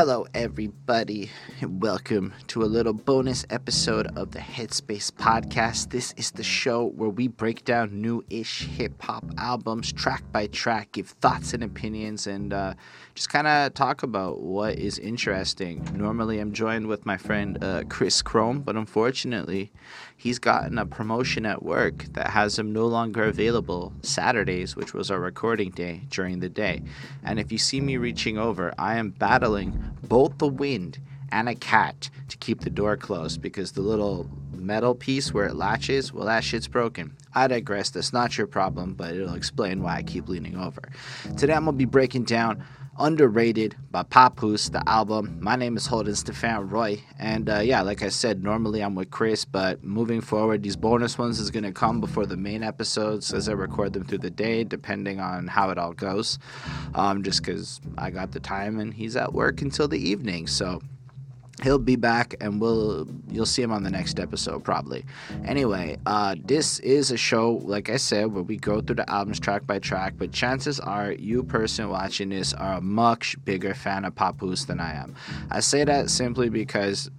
Hello, everybody, and welcome to a little bonus episode of the Headspace Podcast. This is the show where we break down new ish hip hop albums track by track, give thoughts and opinions, and uh, just kind of talk about what is interesting. Normally, I'm joined with my friend uh, Chris Chrome, but unfortunately, he's gotten a promotion at work that has him no longer available Saturdays, which was our recording day during the day. And if you see me reaching over, I am battling both the wind and a cat to keep the door closed because the little metal piece where it latches, well, that shit's broken. I digress. That's not your problem, but it'll explain why I keep leaning over. Today, I'm to be breaking down Underrated by Papoose, the album. My name is Holden Stefan Roy. And uh, yeah, like I said, normally I'm with Chris, but moving forward, these bonus ones is going to come before the main episodes as I record them through the day, depending on how it all goes. Um, just because I got the time and he's at work until the evening. So he'll be back and we'll you'll see him on the next episode probably. Anyway uh, this is a show like i said where we go through the albums track by track but chances are you person watching this are a much bigger fan of papoose than i am. I say that simply because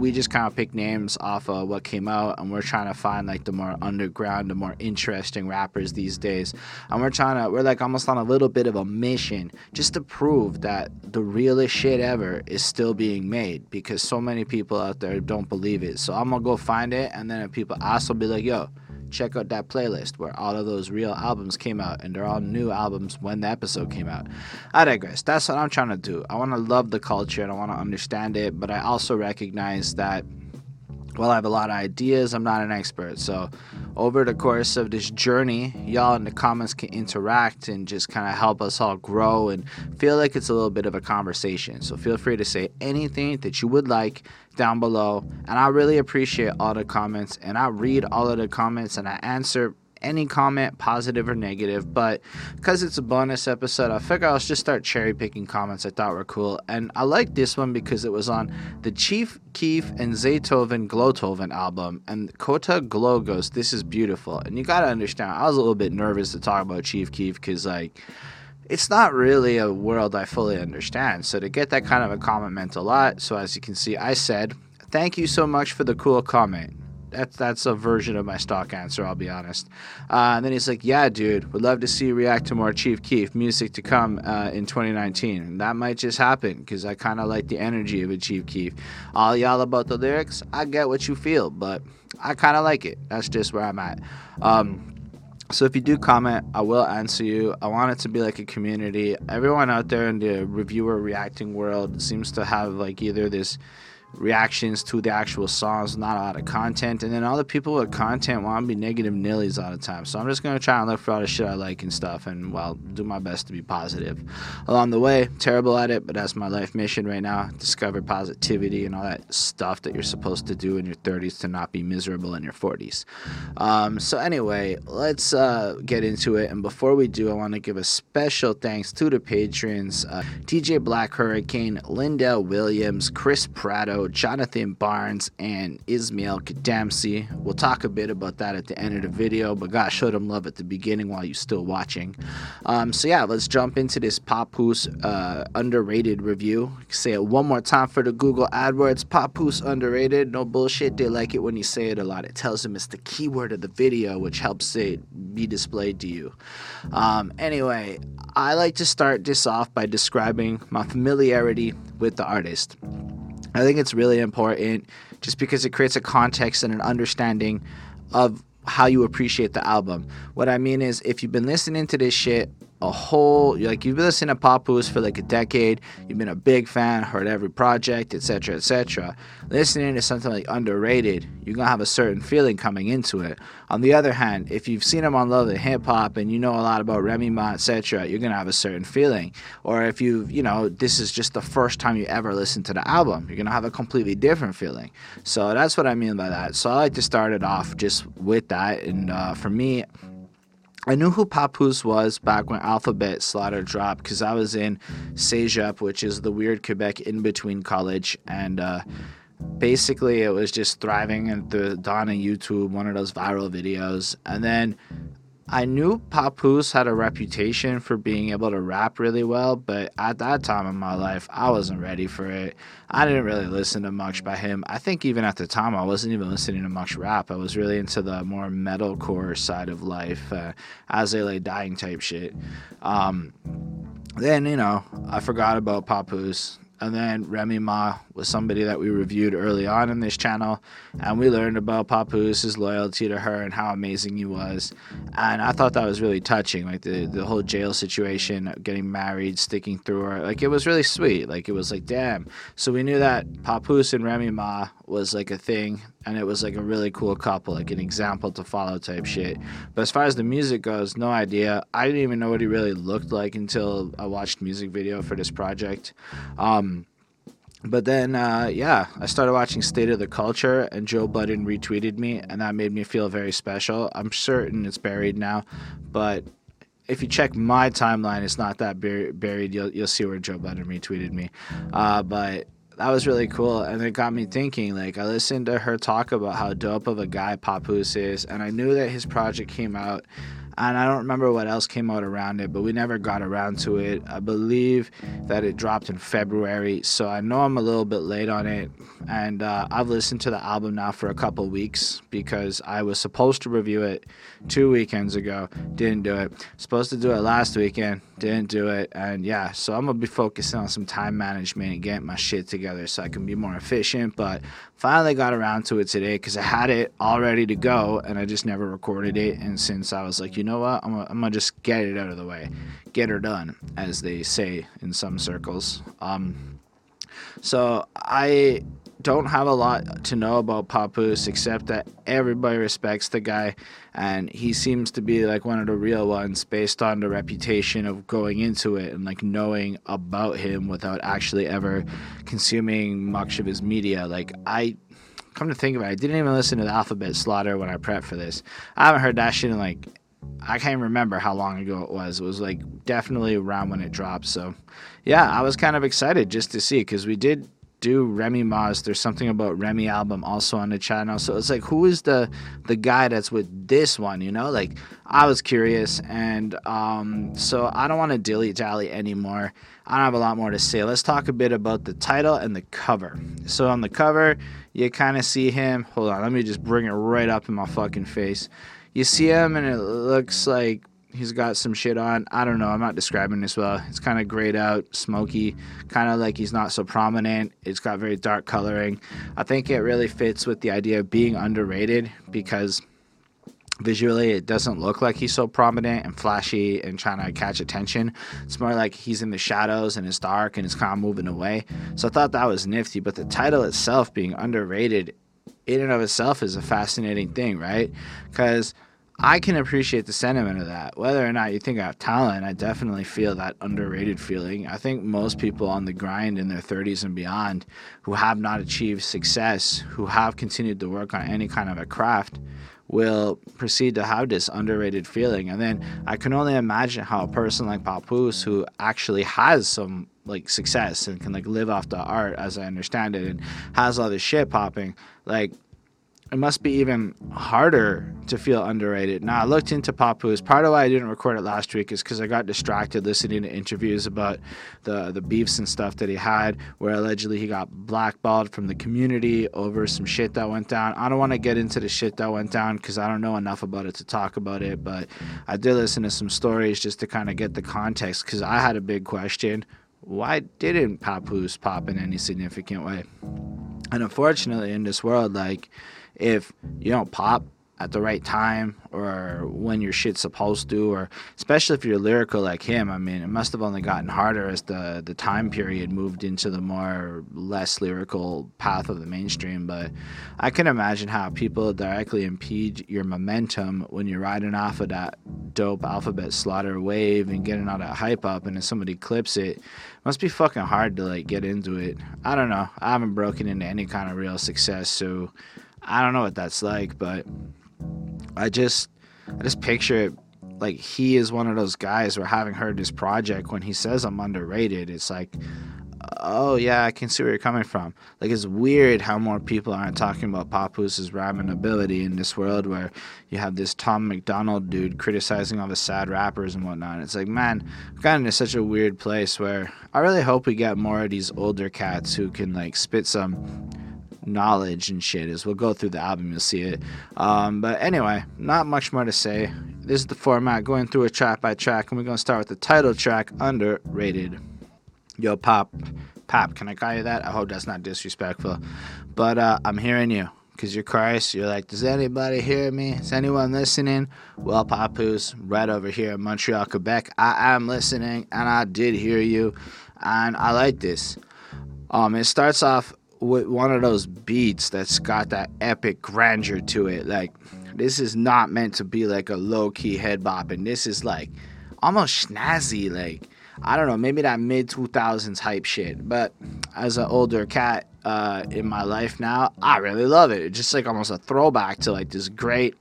we just kind of pick names off of what came out and we're trying to find like the more underground the more interesting rappers these days. And we're trying to we're like almost on a little bit of a mission just to prove that the realest shit ever is still being made because so many people out there don't believe it so i'm gonna go find it and then if people ask i'll be like yo check out that playlist where all of those real albums came out and they're all new albums when the episode came out. I digress. That's what I'm trying to do. I want to love the culture and I want to understand it, but I also recognize that well, I have a lot of ideas. I'm not an expert. So, over the course of this journey, y'all in the comments can interact and just kind of help us all grow and feel like it's a little bit of a conversation. So, feel free to say anything that you would like down below. And I really appreciate all the comments. And I read all of the comments and I answer any comment, positive or negative. But because it's a bonus episode, I figure I'll just start cherry picking comments I thought were cool. And I like this one because it was on the Chief Keef and Zaytoven GloToven album. And Kota Glow goes, This is beautiful. And you got to understand, I was a little bit nervous to talk about Chief Keef because, like, it's not really a world I fully understand. So to get that kind of a comment meant a lot. So as you can see, I said, Thank you so much for the cool comment that's that's a version of my stock answer. I'll be honest. Uh, and then he's like, "Yeah, dude, would love to see you react to more Chief Keef music to come uh, in 2019. And that might just happen because I kind of like the energy of a Chief Keef. All y'all about the lyrics, I get what you feel, but I kind of like it. That's just where I'm at. Um, so if you do comment, I will answer you. I want it to be like a community. Everyone out there in the reviewer reacting world seems to have like either this reactions to the actual songs, not a lot of content. And then all the people with content want to be negative nillies all the time. So I'm just going to try and look for all the shit I like and stuff and, well, do my best to be positive. Along the way, terrible at it, but that's my life mission right now. Discover positivity and all that stuff that you're supposed to do in your 30s to not be miserable in your 40s. Um, so, anyway, let's uh, get into it. And before we do, I want to give a special thanks to the patrons uh, DJ Black Hurricane, Lindell Williams, Chris Prado, Jonathan Barnes, and Ismail Kadamsi. We'll talk a bit about that at the end of the video, but God show them love at the beginning while you're still watching. Um, so yeah, let's jump into this Papoose uh, underrated review. Say it one more time for the Google AdWords. Papoose underrated. No bullshit. They like it when you say it a lot. It tells them it's the keyword of the video, which helps it be displayed to you. Um, anyway, I like to start this off by describing my familiarity with the artist. I think it's really important just because it creates a context and an understanding of how you appreciate the album. What I mean is, if you've been listening to this shit a whole like you've been listening to Papoose for like a decade, you've been a big fan, heard every project, etc., etc. Listening to something like underrated, you're gonna have a certain feeling coming into it. On the other hand, if you've seen him on Love and Hip Hop and you know a lot about Remy Ma, etc., you're gonna have a certain feeling. Or if you you know this is just the first time you ever listen to the album, you're gonna have a completely different feeling. So that's what I mean by that. So I like to start it off just with that, and uh, for me. I knew who Papoose was back when Alphabet Slaughter dropped because I was in CEGEP, which is the weird Quebec in between college, and uh, basically it was just thriving at the dawn of YouTube, one of those viral videos. And then I knew Papoose had a reputation for being able to rap really well, but at that time in my life, I wasn't ready for it. I didn't really listen to much by him. I think even at the time, I wasn't even listening to much rap. I was really into the more metalcore side of life, uh, as they lay dying type shit. Um, then, you know, I forgot about Papoose. And then Remy Ma was somebody that we reviewed early on in this channel, and we learned about Papoose, his loyalty to her, and how amazing he was. And I thought that was really touching, like the the whole jail situation, getting married, sticking through her. Like it was really sweet. Like it was like, damn. So we knew that Papoose and Remy Ma was like a thing, and it was like a really cool couple, like an example to follow type shit. But as far as the music goes, no idea. I didn't even know what he really looked like until I watched music video for this project. Um, but then, uh, yeah, I started watching State of the Culture, and Joe Budden retweeted me, and that made me feel very special. I'm certain it's buried now, but if you check my timeline, it's not that bur- buried. You'll you'll see where Joe Budden retweeted me. Uh, but that was really cool, and it got me thinking. Like I listened to her talk about how dope of a guy Papoose is, and I knew that his project came out and I don't remember what else came out around it, but we never got around to it. I believe that it dropped in February, so I know I'm a little bit late on it. And uh, I've listened to the album now for a couple weeks because I was supposed to review it two weekends ago, didn't do it. Supposed to do it last weekend, didn't do it. And yeah, so I'm gonna be focusing on some time management and getting my shit together so I can be more efficient. But finally got around to it today because I had it all ready to go and I just never recorded it. And since I was like, you know what, I'm gonna, I'm gonna just get it out of the way, get her done, as they say in some circles. Um, so I don't have a lot to know about Papoose except that everybody respects the guy and he seems to be like one of the real ones based on the reputation of going into it and like knowing about him without actually ever consuming much of his media. Like I come to think of it, I didn't even listen to the Alphabet Slaughter when I prepped for this. I haven't heard that shit in like I can't even remember how long ago it was. It was like definitely around when it dropped. So, yeah, I was kind of excited just to see because we did do Remy Ma's There's something about Remy album also on the channel. So it's like, who is the the guy that's with this one? You know, like I was curious, and um, so I don't want to dilly dally anymore. I don't have a lot more to say. Let's talk a bit about the title and the cover. So on the cover, you kind of see him. Hold on, let me just bring it right up in my fucking face. You see him, and it looks like he's got some shit on. I don't know. I'm not describing this well. It's kind of grayed out, smoky, kind of like he's not so prominent. It's got very dark coloring. I think it really fits with the idea of being underrated because visually it doesn't look like he's so prominent and flashy and trying to catch attention. It's more like he's in the shadows and it's dark and it's kind of moving away. So I thought that was nifty. But the title itself being underrated in and of itself is a fascinating thing, right? Because I can appreciate the sentiment of that. Whether or not you think I have talent, I definitely feel that underrated feeling. I think most people on the grind in their 30s and beyond who have not achieved success, who have continued to work on any kind of a craft, will proceed to have this underrated feeling. And then I can only imagine how a person like Papoose, who actually has some like success and can like live off the art as I understand it and has all this shit popping, like it must be even harder to feel underrated. Now, I looked into Papoose. Part of why I didn't record it last week is because I got distracted listening to interviews about the, the beefs and stuff that he had, where allegedly he got blackballed from the community over some shit that went down. I don't want to get into the shit that went down because I don't know enough about it to talk about it, but I did listen to some stories just to kind of get the context because I had a big question. Why didn't Papoose pop in any significant way? And unfortunately, in this world, like, if you don't pop at the right time or when your shit's supposed to or especially if you're lyrical like him i mean it must have only gotten harder as the the time period moved into the more less lyrical path of the mainstream. But i can imagine how people directly impede your momentum when you're riding off of that dope alphabet slaughter wave and getting all that hype up. And if somebody clips it, it must be fucking hard to like get into it. I don't know. I haven't broken into any kind of real success. So I don't know what that's like, but I just I just picture it like he is one of those guys where having heard this project when he says I'm underrated, it's like oh yeah, I can see where you're coming from. Like it's weird how more people aren't talking about Papoose' rhyming ability in this world where you have this Tom MacDonald dude criticizing all the sad rappers and whatnot. It's like, man, we've gotten to such a weird place where I really hope we get more of these older cats who can like spit some knowledge and shit. As we'll go through the album, you'll see it. Um, but anyway, not much more to say. This is the format, going through it track by track, and we're gonna start with the title track, "Underrated." Yo, Pop, Pop, can I call you that? I hope that's not disrespectful. But uh, I'm hearing you because you're Christ. You're like, does anybody hear me? Is anyone listening? Well, Papoose, right over here in Montreal, Quebec, I am listening and I did hear you. And I like this. Um, it starts off with one of those beats that's got that epic grandeur to it. Like, this is not meant to be like a low key head bop, and this is like almost snazzy. Like, I don't know, maybe that mid 2000s hype shit. But as an older cat uh, in my life now, I really love it. It's just like almost a throwback to like this great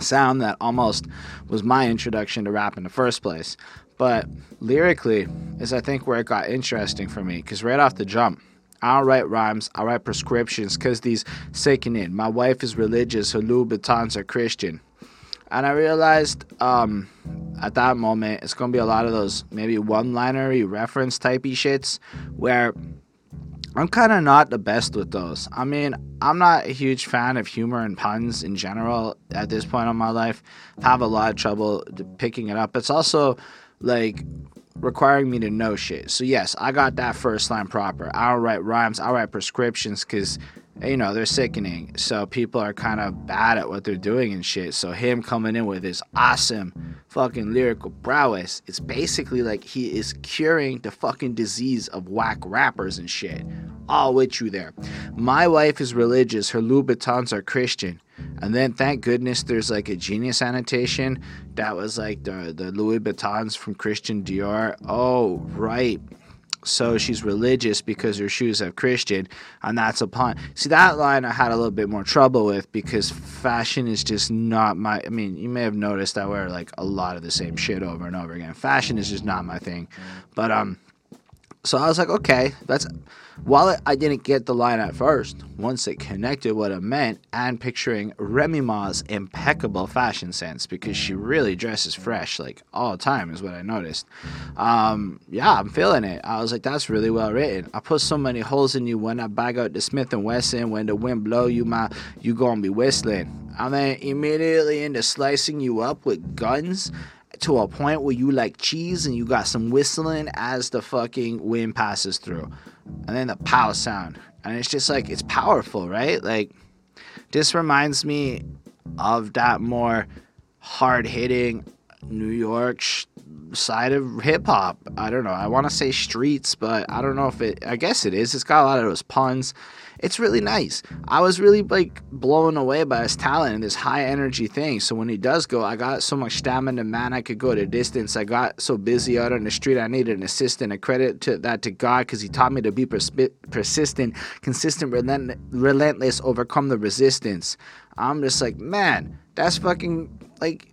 sound that almost was my introduction to rap in the first place. But lyrically is I think where it got interesting for me because right off the jump, I don't write rhymes, I write prescriptions because these sinking in. My wife is religious, her Louboutins are Christian. And I realized um, at that moment it's gonna be a lot of those maybe one-linery reference typey shits where I'm kind of not the best with those. I mean, I'm not a huge fan of humor and puns in general at this point in my life. I have a lot of trouble picking it up. It's also like requiring me to know shit. So yes, I got that first line proper. I don't write rhymes. I write prescriptions because you know they're sickening. So people are kind of bad at what they're doing and shit. So him coming in with his awesome fucking lyrical prowess, it's basically like he is curing the fucking disease of whack rappers and shit. All with you there. My wife is religious. Her Louboutins are Christian. And then thank goodness there's like a genius annotation that was like the the Louis Vuittons from Christian Dior. Oh, right. So she's religious because her shoes have Christian, and that's a pun. See that line I had a little bit more trouble with because fashion is just not my. I mean, you may have noticed I wear like a lot of the same shit over and over again. Fashion is just not my thing. But um, so I was like, okay, that's while I didn't get the line at first, once it connected what it meant, and picturing Remy Ma's impeccable fashion sense because she really dresses fresh like all the time is what I noticed. Um, yeah, I'm feeling it. I was like, that's really well written. I put so many holes in you when I bag out the Smith and Wesson. When the wind blow you, my you gonna be whistling. And then immediately into slicing you up with guns to a point where you like cheese and you got some whistling as the fucking wind passes through. And then the pow sound. And it's just like, it's powerful, right? Like, this reminds me of that more hard hitting New York sh- side of hip hop. I don't know. I want to say streets, but I don't know if it, I guess it is. It's got a lot of those puns it's really nice. I was really like blown away by his talent and this high energy thing. So when he does go, I got so much stamina, man. I could go to distance. I got so busy out on the street, I needed an assistant. A credit to that to God because He taught me to be pers- persistent, consistent, relent- relentless, overcome the resistance. I'm just like, man, that's fucking like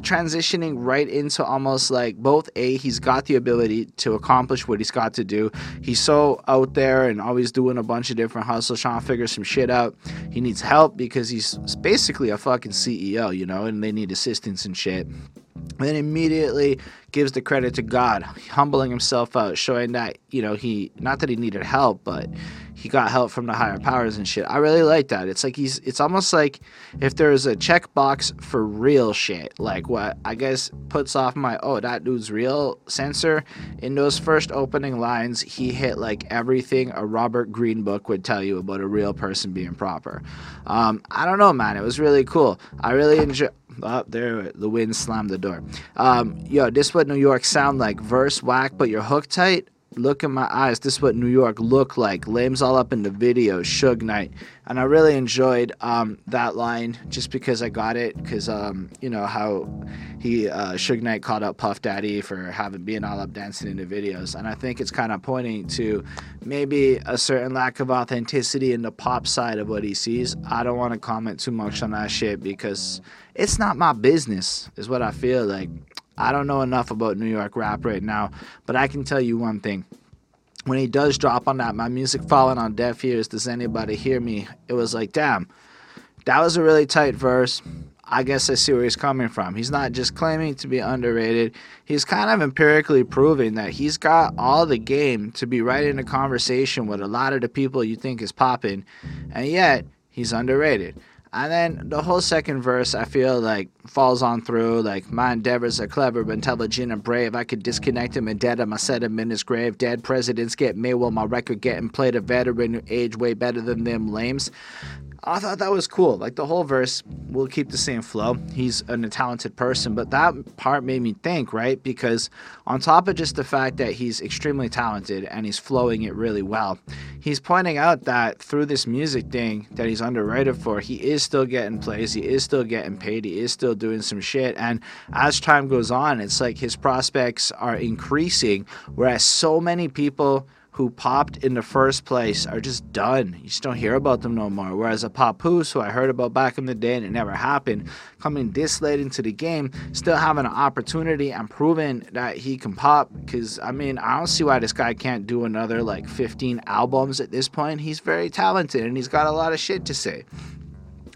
transitioning right into almost like both a he's got the ability to accomplish what he's got to do. He's so out there and always doing a bunch of different hustles trying to figure some shit out. He needs help because he's basically a fucking ceo you know and they need assistance and shit. And then immediately gives the credit to God, humbling himself out, showing that, you know, he, not that he needed help, but he got help from the higher powers and shit. I really like that. It's like he's, it's almost like if there's a checkbox for real shit, like what I guess puts off my, oh, that dude's real sensor. In those first opening lines, he hit like everything a Robert Greene book would tell you about a real person being proper. Um, I don't know, man. It was really cool. I really enjoy, up oh, there, the wind slammed the door. Um, yo, this what New York sound like. Verse whack, but you're hook tight. Look in my eyes. This is what New York looked like. Lames all up in the video. Suge Knight, and I really enjoyed um, that line just because I got it. Because um, you know how he uh, Suge Knight called out Puff Daddy for having being all up dancing in the videos, and I think it's kind of pointing to maybe a certain lack of authenticity in the pop side of what he sees. I don't want to comment too much on that shit because it's not my business, is what I feel like. I don't know enough about New York rap right now, but I can tell you one thing. when he does drop on that, my music falling on deaf ears. Does anybody hear me? It was like, damn, that was a really tight verse. I guess I see where he's coming from. He's not just claiming to be underrated. He's kind of empirically proving that he's got all the game to be right in a conversation with a lot of the people you think is popping, and yet he's underrated. And then the whole second verse, I feel like falls on through. Like my endeavors are clever, but intelligent and brave. I could disconnect him and dead him. I set him in his grave. Dead presidents get me while my record getting played. A veteran age way better than them lames. I thought that was cool. Like the whole verse will keep the same flow. He's a talented person, but that part made me think, right? Because on top of just the fact that he's extremely talented and he's flowing it really well, he's pointing out that through this music thing that he's underrated for, he is still getting plays, he is still getting paid, he is still doing some shit. And as time goes on, it's like his prospects are increasing, whereas so many people who popped in the first place are just done. You just don't hear about them no more. Whereas a Papoose, who I heard about back in the day and it never happened, coming this late into the game, still having an opportunity and proving that he can pop. Because, I mean, I don't see why this guy can't do another like 15 albums at this point. He's very talented and he's got a lot of shit to say.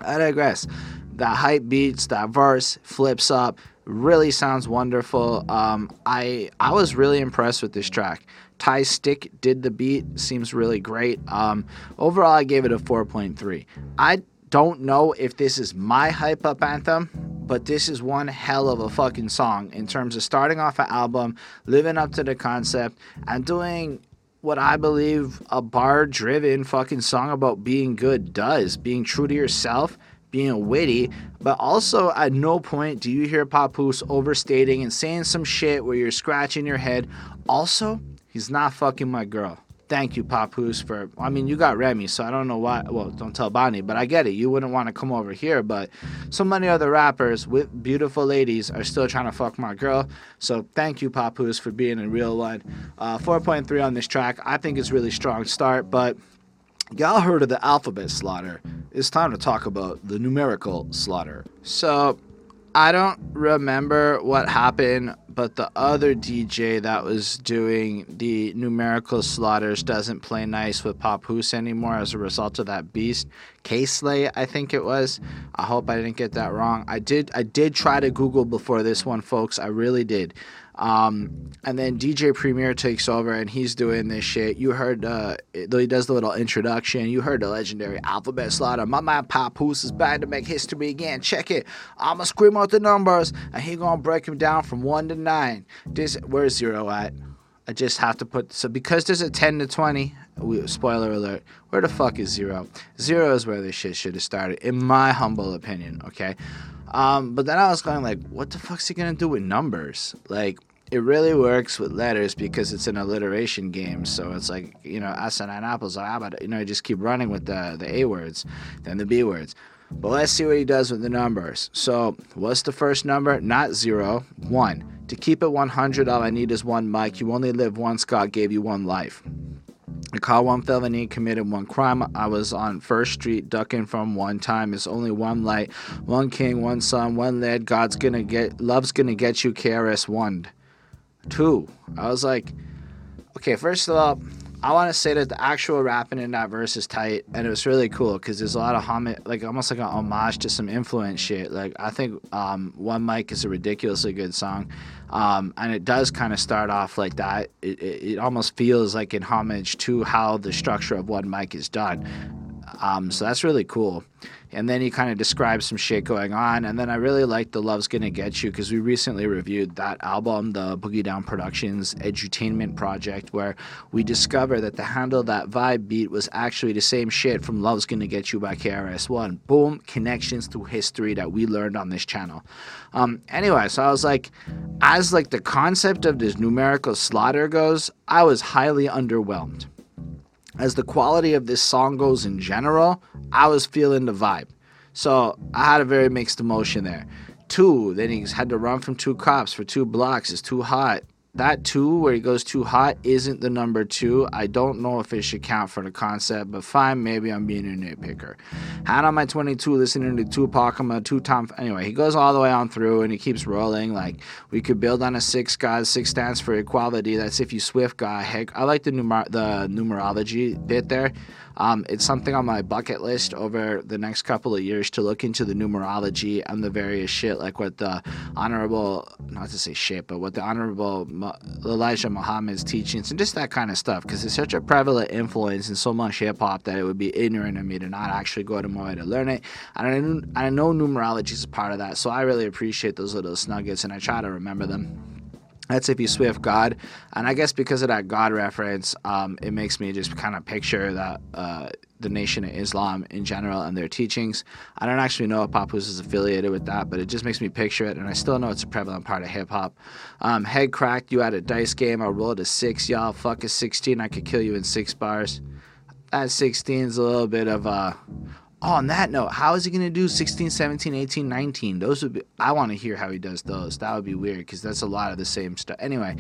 I digress. That hype beats, that verse flips up, really sounds wonderful. Um, I I was really impressed with this track. Ty Stick did the beat, seems really great. Um, overall, I gave it a 4.3. I don't know if this is my hype up anthem, but this is one hell of a fucking song in terms of starting off an album, living up to the concept, and doing what I believe a bar driven fucking song about being good does being true to yourself being witty, but also at no point do you hear Papoose overstating and saying some shit where you're scratching your head. Also, he's not fucking my girl. Thank you, Papoose, for. I mean, you got Remy, so I don't know why. Well, don't tell Bonnie, but I get it. You wouldn't want to come over here, but so many other rappers with beautiful ladies are still trying to fuck my girl. So thank you, Papoose, for being a real one. Uh, 4.3 on this track. I think it's really strong start, but Y'all heard of the alphabet slaughter. It's time to talk about the numerical slaughter. So, I don't remember what happened, but the other DJ that was doing the numerical slaughters doesn't play nice with Papoose anymore as a result of that beast. Kay Slay, I think it was. I hope I didn't get that wrong. I did I did try to Google before this one, folks. I really did. Um, and then DJ Premier takes over and he's doing this shit. You heard, uh, though he does the little introduction, you heard the legendary Alphabet Slaughter. My man Papoose is back to make history again. Check it. I'ma scream out the numbers and he gonna break him down from one to nine. This, where's zero at? I just have to put, so because there's a 10 to 20, we, spoiler alert, where the fuck is zero? Zero is where this shit should have started, in my humble opinion, okay? Um, but then I was going like, what the fuck's he gonna do with numbers? Like, it really works with letters because it's an alliteration game. So it's like you know, S and apples. Ah, but you know, you just keep running with the the A words, then the B words. But let's see what he does with the numbers. So what's the first number? Not zero, one. To keep it 100, all I need is one mic. You only live once. God gave you one life. I caught one felony, committed one crime. I was on First Street ducking from one time. It's only one light, one king, one son, one lead. God's gonna get, love's gonna get you. KRS one, two. I was like, okay, first of all, I want to say that the actual rapping in that verse is tight, and it was really cool because there's a lot of homage, like almost like an homage to some influence shit. Like I think um, One Mic is a ridiculously good song, um, and it does kind of start off like that. It, it, it, almost feels like in homage to how the structure of One Mic is done. Um, so that's really cool and then he kind of describes some shit going on. And then I really like the Love's Gonna Get You because we recently reviewed that album, the Boogie Down Productions Edutainment Project, where we discover that the handle that vibe beat was actually the same shit from Love's Gonna Get You by KRS-One. Boom, connections to history that we learned on this channel. Um, anyway, so I was like, as like the concept of this numerical slaughter goes, I was highly underwhelmed as the quality of this song goes in general, I was feeling the vibe. So I had a very mixed emotion there. Two, then he had to run from two cops for two blocks. It's too hot. That two where he goes too hot isn't the number two. I don't know if it should count for the concept, but fine, maybe I'm being a nitpicker. Had on my 22 listening to Tupac, I'm a two time. Anyway, he goes all the way on through and he keeps rolling. Like, we could build on a six God, six stands for equality. That's if you Swift guy. Heck, I like the, numer- the numerology bit there. Um, it's something on my bucket list over the next couple of years to look into the numerology and the various shit, like what the honorable, not to say shit, but what the honorable Elijah Muhammad's teachings and just that kind of stuff, because it's such a prevalent influence in so much hip hop that it would be ignorant of me to not actually go to my way to learn it. And I, I know numerology is a part of that, so I really appreciate those little snuggets and I try to remember them. That's if you Swift God, and I guess because of that God reference, um, it makes me just kind of picture that uh, the Nation of Islam in general and their teachings. I don't actually know if Papoose is affiliated with that, but it just makes me picture it, and I still know it's a prevalent part of hip hop. Um, head cracked, you had a dice game. I rolled a six, y'all. Fuck a 16, I could kill you in six bars. That 16 is a little bit of a on that note, how is he going to do 16, 17, 18, 19? Those would be, I want to hear how he does those. That would be weird because that's a lot of the same stuff. Anyway,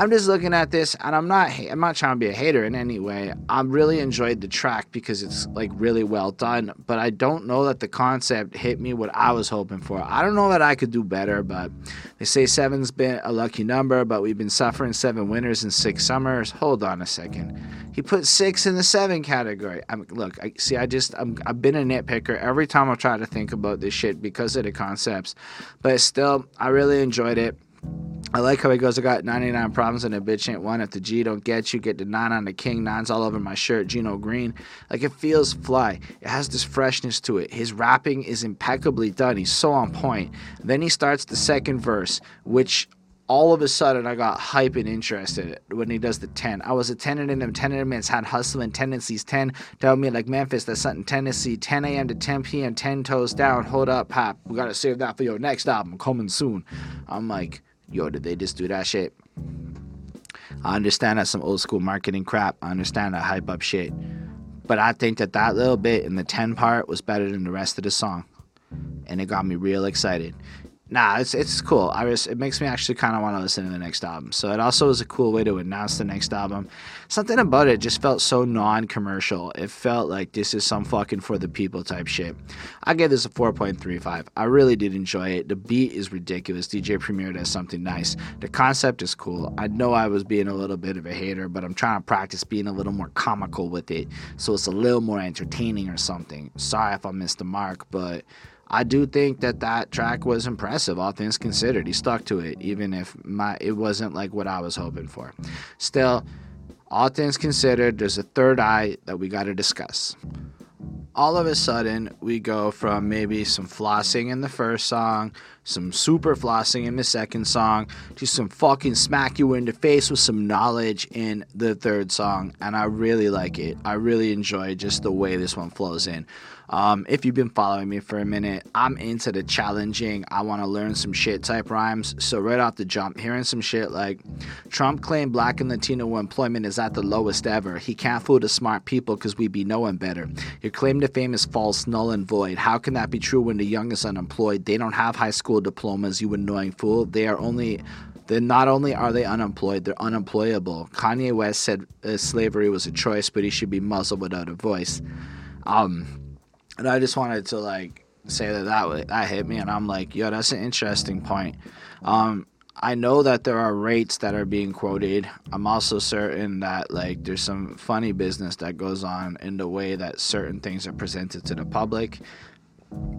I'm just looking at this and I'm not I'm not trying to be a hater in any way. I really enjoyed the track because it's like really well done, but I don't know that the concept hit me what I was hoping for. I don't know that I could do better, but they say seven's been a lucky number, but we've been suffering seven winters and six summers. Hold on a second. He put six in the seven category. I mean, look, I see. I just I'm, I've been a nitpicker every time I try to think about this shit because of the concepts, but still, I really enjoyed it. I like how he goes, I got 99 problems and a bitch ain't one. If the G don't get you, get the nine on the king. Nine's all over my shirt, Gino Green. Like it feels fly. It has this freshness to it. His rapping is impeccably done. He's so on point. Then he starts the second verse, which all of a sudden I got hype and interested when he does the 10. I was a tenant in him, tenant in him, had hustling tendencies. 10 tell me like Memphis, that's something Tennessee. 10 a.m. to 10 p.m., 10 toes down. Hold up, Pop. We gotta save that for your next album coming soon. I'm like, yo, did they just do that shit? I understand that's some old school marketing crap. I understand that hype up shit. But I think that that little bit in the 10 part was better than the rest of the song. And it got me real excited nah, it's it's cool. I was, it makes me actually kind of want to listen to the next album. So it also was a cool way to announce the next album. Something about it just felt so non-commercial. It felt like this is some fucking for the people type shit. I gave this a 4.35. I really did enjoy it. The beat is ridiculous. DJ Premier does something nice. The concept is cool. I know I was being a little bit of a hater, but I'm trying to practice being a little more comical with it, so it's a little more entertaining or something. Sorry if I missed the mark, but I do think that that track was impressive, all things considered. He stuck to it, even if my it wasn't like what I was hoping for. Still, all things considered, there's a third eye that we got to discuss. All of a sudden, we go from maybe some flossing in the first song, some super flossing in the second song, to some fucking smack you in the face with some knowledge in the third song. And I really like it. I really enjoy just the way this one flows in. Um, if you've been following me for a minute, I'm into the challenging, I want to learn some shit type rhymes. So, right off the jump, hearing some shit like Trump claimed black and Latino employment is at the lowest ever. He can't fool the smart people because we be knowing better. Your claim to fame is false, null, and void. How can that be true when the young is unemployed? They don't have high school diplomas, you annoying fool. They are only then not only are they unemployed, they're unemployable. Kanye West said uh, slavery was a choice, but he should be muzzled without a voice. Um, and I just wanted to like say that that that hit me, and I'm like, yo, that's an interesting point. Um, I know that there are rates that are being quoted. I'm also certain that like there's some funny business that goes on in the way that certain things are presented to the public.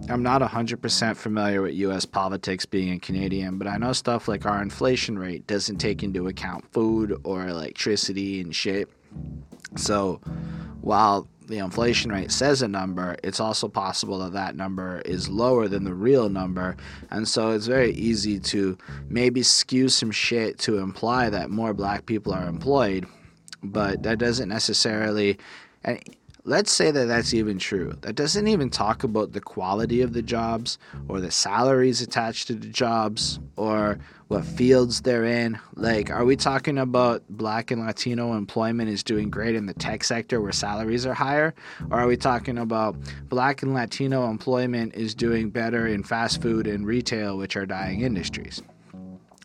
I'm not 100% familiar with US politics being a Canadian, but I know stuff like our inflation rate doesn't take into account food or electricity and shit. So, while the inflation rate says a number, it's also possible that that number is lower than the real number. And so it's very easy to maybe skew some shit to imply that more black people are employed, but that doesn't necessarily. And Let's say that that's even true. That doesn't even talk about the quality of the jobs or the salaries attached to the jobs or what fields they're in. Like, are we talking about black and Latino employment is doing great in the tech sector where salaries are higher? Or are we talking about black and Latino employment is doing better in fast food and retail, which are dying industries?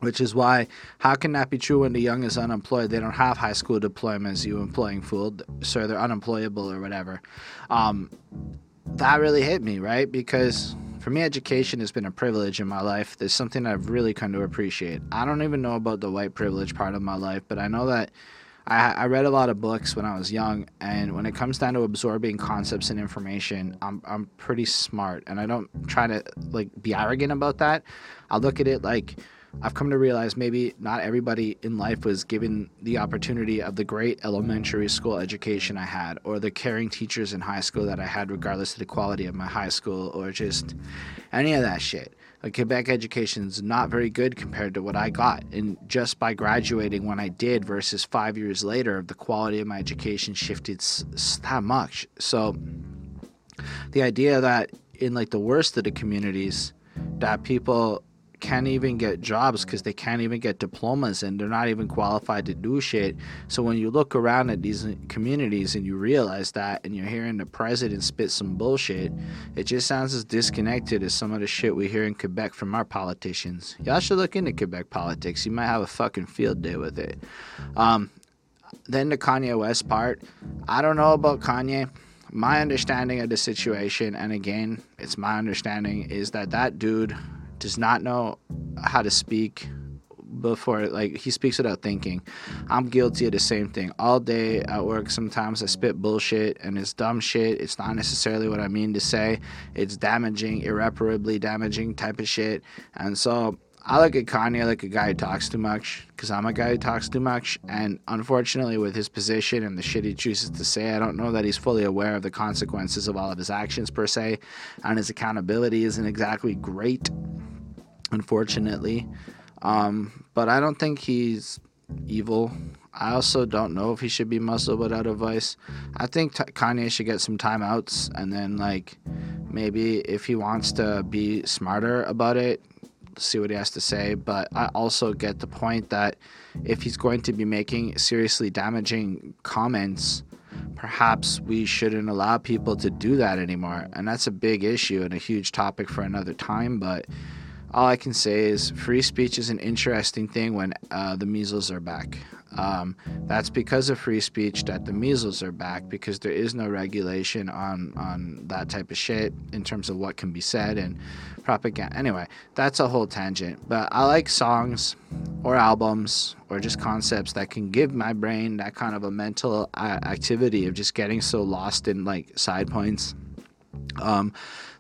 Which is why how can that be true when the young is unemployed? They don't have high school diplomas you employing fool so they're unemployable or whatever. Um, that really hit me right? Because for me education has been a privilege in my life. There's something i've really come to appreciate. I don't even know about the white privilege part of my life but i know that I, I read a lot of books when I was young, and when it comes down to absorbing concepts and information, I'm I'm pretty smart, and I don't try to like be arrogant about that. I look at it like I've come to realize maybe not everybody in life was given the opportunity of the great elementary school education I had, or the caring teachers in high school that I had, regardless of the quality of my high school, or just any of that shit. Like Quebec education is not very good compared to what I got. And just by graduating when I did versus five years later, the quality of my education shifted s- s- that much. So the idea that in like the worst of the communities, that people can't even get jobs because they can't even get diplomas and they're not even qualified to do shit. So when you look around at these communities and you realize that and you're hearing the president spit some bullshit, it just sounds as disconnected as some of the shit we hear in Quebec from our politicians. Y'all should look into Quebec politics. You might have a fucking field day with it. Um, then the Kanye West part. I don't know about Kanye. My understanding of the situation, and again, it's my understanding, is that that dude does not know how to speak before like he speaks without thinking. I'm guilty of the same thing. All day at work sometimes i spit bullshit and it's dumb shit. It's not necessarily what i mean to say. It's damaging irreparably damaging type of shit. And so I look at Kanye like a guy who talks too much because I'm a guy who talks too much. And unfortunately, with his position and the shit he chooses to say, I don't know that he's fully aware of the consequences of all of his actions per se. And his accountability isn't exactly great unfortunately. Um, but I don't think he's evil. I also don't know if he should be muscled without advice. I think t- Kanye should get some timeouts and then, like, maybe if he wants to be smarter about it, see what he has to say. But I also get the point that if he's going to be making seriously damaging comments, perhaps we shouldn't allow people to do that anymore. And that's a big issue and a huge topic for another time. But all I can say is free speech is an interesting thing when uh, the measles are back. Um, that's because of free speech that the measles are back because there is no regulation on on that type of shit in terms of what can be said and propaganda. Anyway, that's a whole tangent. But I like songs or albums or just concepts that can give my brain that kind of a mental uh, activity of just getting so lost in like side points. Um,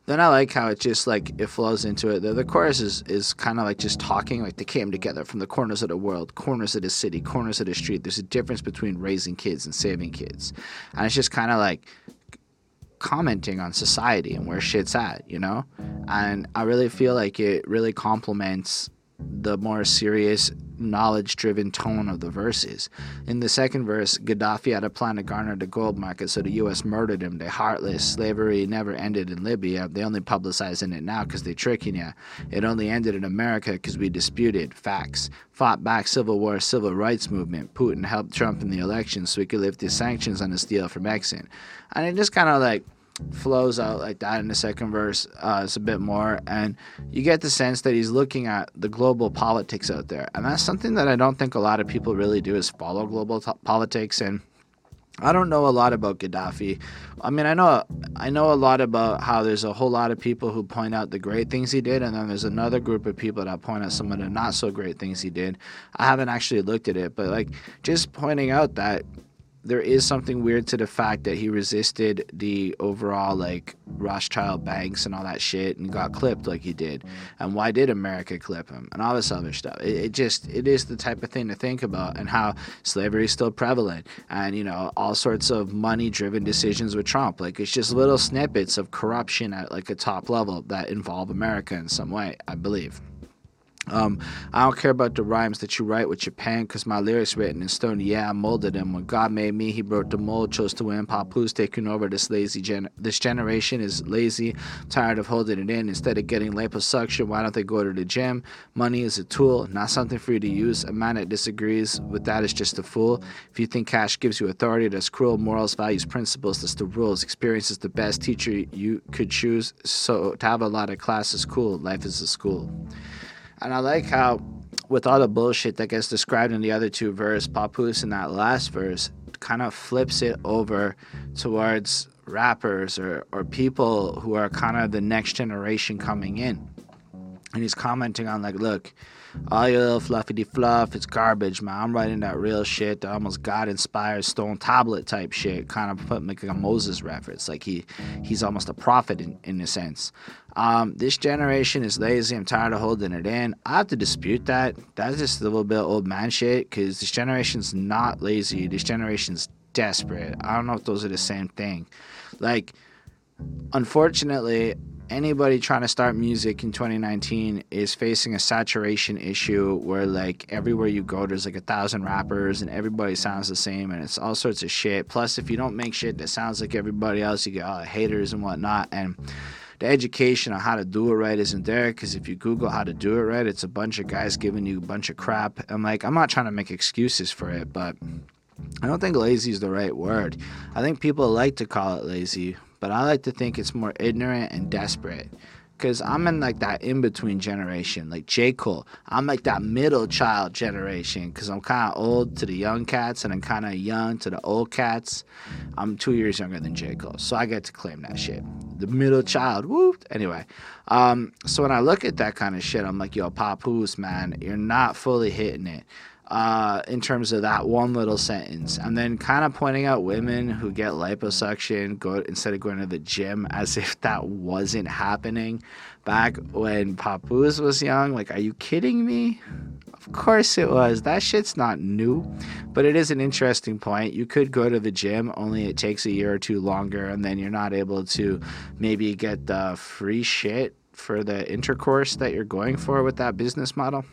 then I like how it just like it flows into it. The, the chorus is, is kind of like just talking, like they came together from the corners of the world, corners of the city, corners of the street. There's a difference between raising kids and saving kids, and it's just kind of like commenting on society and where shit's at, you know. And I really feel like it really complements the more serious knowledge driven tone of the verses. In the second verse, Gaddafi had a plan to garner the gold market, so the US murdered him. They heartless. Slavery never ended in Libya. They only publicizing it now because they tricking you. It only ended in America because we disputed facts. Fought back civil war, civil rights movement. Putin helped Trump in the election so he could lift the sanctions on the steel from Exxon. And it just kind of like flows out like that in the second verse uh, it's a bit more and you get the sense that he's looking at the global politics out there and that's something that i don't think a lot of people really do is follow global t- politics and I don't know a lot about Gaddafi. I mean, I know I know a lot about how there's a whole lot of people who point out the great things he did, and then there's another group of people that point out some of the not so great things he did. I haven't actually looked at it, but like just pointing out that there is something weird to the fact that he resisted the overall like Rothschild banks and all that shit and got clipped like he did. And why did America clip him and all this other stuff? It, it just it is the type of thing to think about and how slavery is still prevalent and you know all sorts of money driven decisions with Trump. Like it's just little snippets of corruption at like a top level that involve America in some way, I believe. Um, I don't care about the rhymes that you write with your pen, cause my lyrics written in stone. Yeah, I molded them. When God made me, He broke the mold, chose to win. Papoose taking over this lazy gen. This generation is lazy, tired of holding it in. Instead of getting liposuction, why don't they go to the gym? Money is a tool, not something for you to use. A man that disagrees with that is just a fool. If you think cash gives you authority, that's cruel. Morals, values, principles, that's the rules. Experience is the best teacher you could choose. So to have a lot of class is cool. Life is a school. And I like how, with all the bullshit that gets described in the other two verses, Papoose in that last verse kind of flips it over towards rappers or, or people who are kind of the next generation coming in. And he's commenting on, like, look, all your little fluffy fluff, it's garbage, man. I'm writing that real shit, that almost God inspired stone tablet type shit, kind of put like a Moses reference. Like he he's almost a prophet in, in a sense. Um, this generation is lazy. I'm tired of holding it in. I have to dispute that. That's just a little bit old man shit because this generation's not lazy. This generation's desperate. I don't know if those are the same thing. Like, unfortunately, anybody trying to start music in 2019 is facing a saturation issue where like everywhere you go there's like a thousand rappers and everybody sounds the same and it's all sorts of shit plus if you don't make shit that sounds like everybody else you get all the haters and whatnot and the education on how to do it right isn't there because if you google how to do it right it's a bunch of guys giving you a bunch of crap i'm like i'm not trying to make excuses for it but I don't think lazy is the right word. I think people like to call it lazy, but I like to think it's more ignorant and desperate. Cause I'm in like that in between generation, like J Cole. I'm like that middle child generation, cause I'm kind of old to the young cats and I'm kind of young to the old cats. I'm two years younger than J Cole, so I get to claim that shit. The middle child, woo. Anyway, um, so when I look at that kind of shit, I'm like, yo, Papoose, man, you're not fully hitting it uh, in terms of that one little sentence, and then kind of pointing out women who get liposuction go instead of going to the gym, as if that wasn't happening back when Papoose was young. Like, are you kidding me? Of course it was. That shit's not new, but it is an interesting point. You could go to the gym, only it takes a year or two longer, and then you're not able to maybe get the free shit for the intercourse that you're going for with that business model.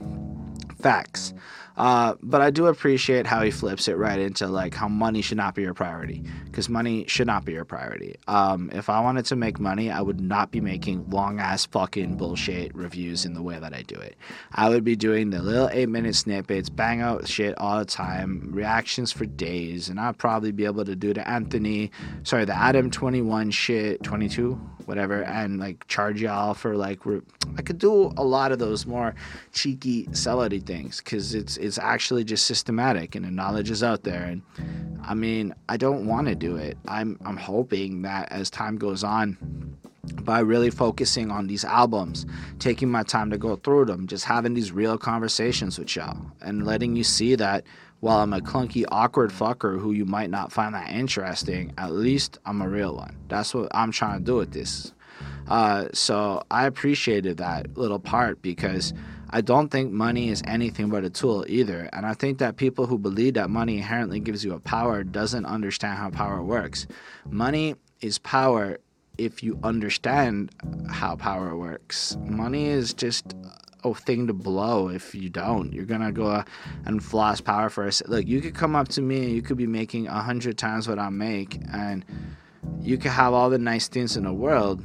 Facts. Uh, but I do appreciate how he flips it right into like how money should not be your priority because money should not be your priority. Um, if I wanted to make money, I would not be making long ass fucking bullshit reviews in the way that I do it. I would be doing the little eight minute snippets, bang out shit all the time, reactions for days, and I'd probably be able to do the Anthony, sorry, the Adam 21 shit, 22 whatever, and like charge y'all for like re- I could do a lot of those more cheeky selloty things because it's it's actually just systematic and the knowledge is out there. And I mean, I don't want to do it. I'm I'm hoping that as time goes on by really focusing on these albums, taking my time to go through them, just having these real conversations with y'all, and letting you see that while I'm a clunky, awkward fucker who you might not find that interesting, at least I'm a real one. That's what I'm trying to do with this. Uh, so I appreciated that little part because I don't think money is anything but a tool either. And I think that people who believe that money inherently gives you a power doesn't understand how power works. Money is power if you understand how power works. Money is just a thing to blow if you don't. You're gonna go and floss power for us. Look, you could come up to me and you could be making a hundred times what I make, and you could have all the nice things in the world,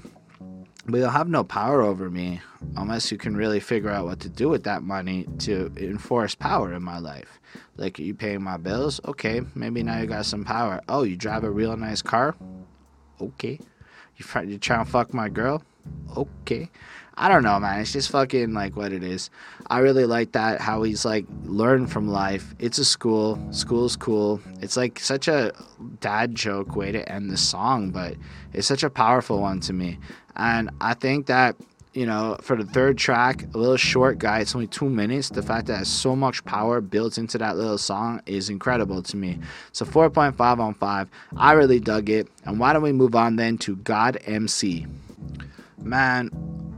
but you'll have no power over me unless you can really figure out what to do with that money to enforce power in my life. Like, you paying my bills? Okay, maybe now you got some power. Oh, you drive a real nice car? Okay. You, you trying to fuck my girl? Okay. I don't know, man. It's just fucking like what it is. I really like that how he's like learned from life. It's a school. School's cool. It's like such a dad joke way to end the song, but it's such a powerful one to me. And I think that you know, for the third track, a little short guy, it's only two minutes. The fact that has so much power built into that little song is incredible to me. So 4.5 on 5. I really dug it. And why don't we move on then to God MC? Man,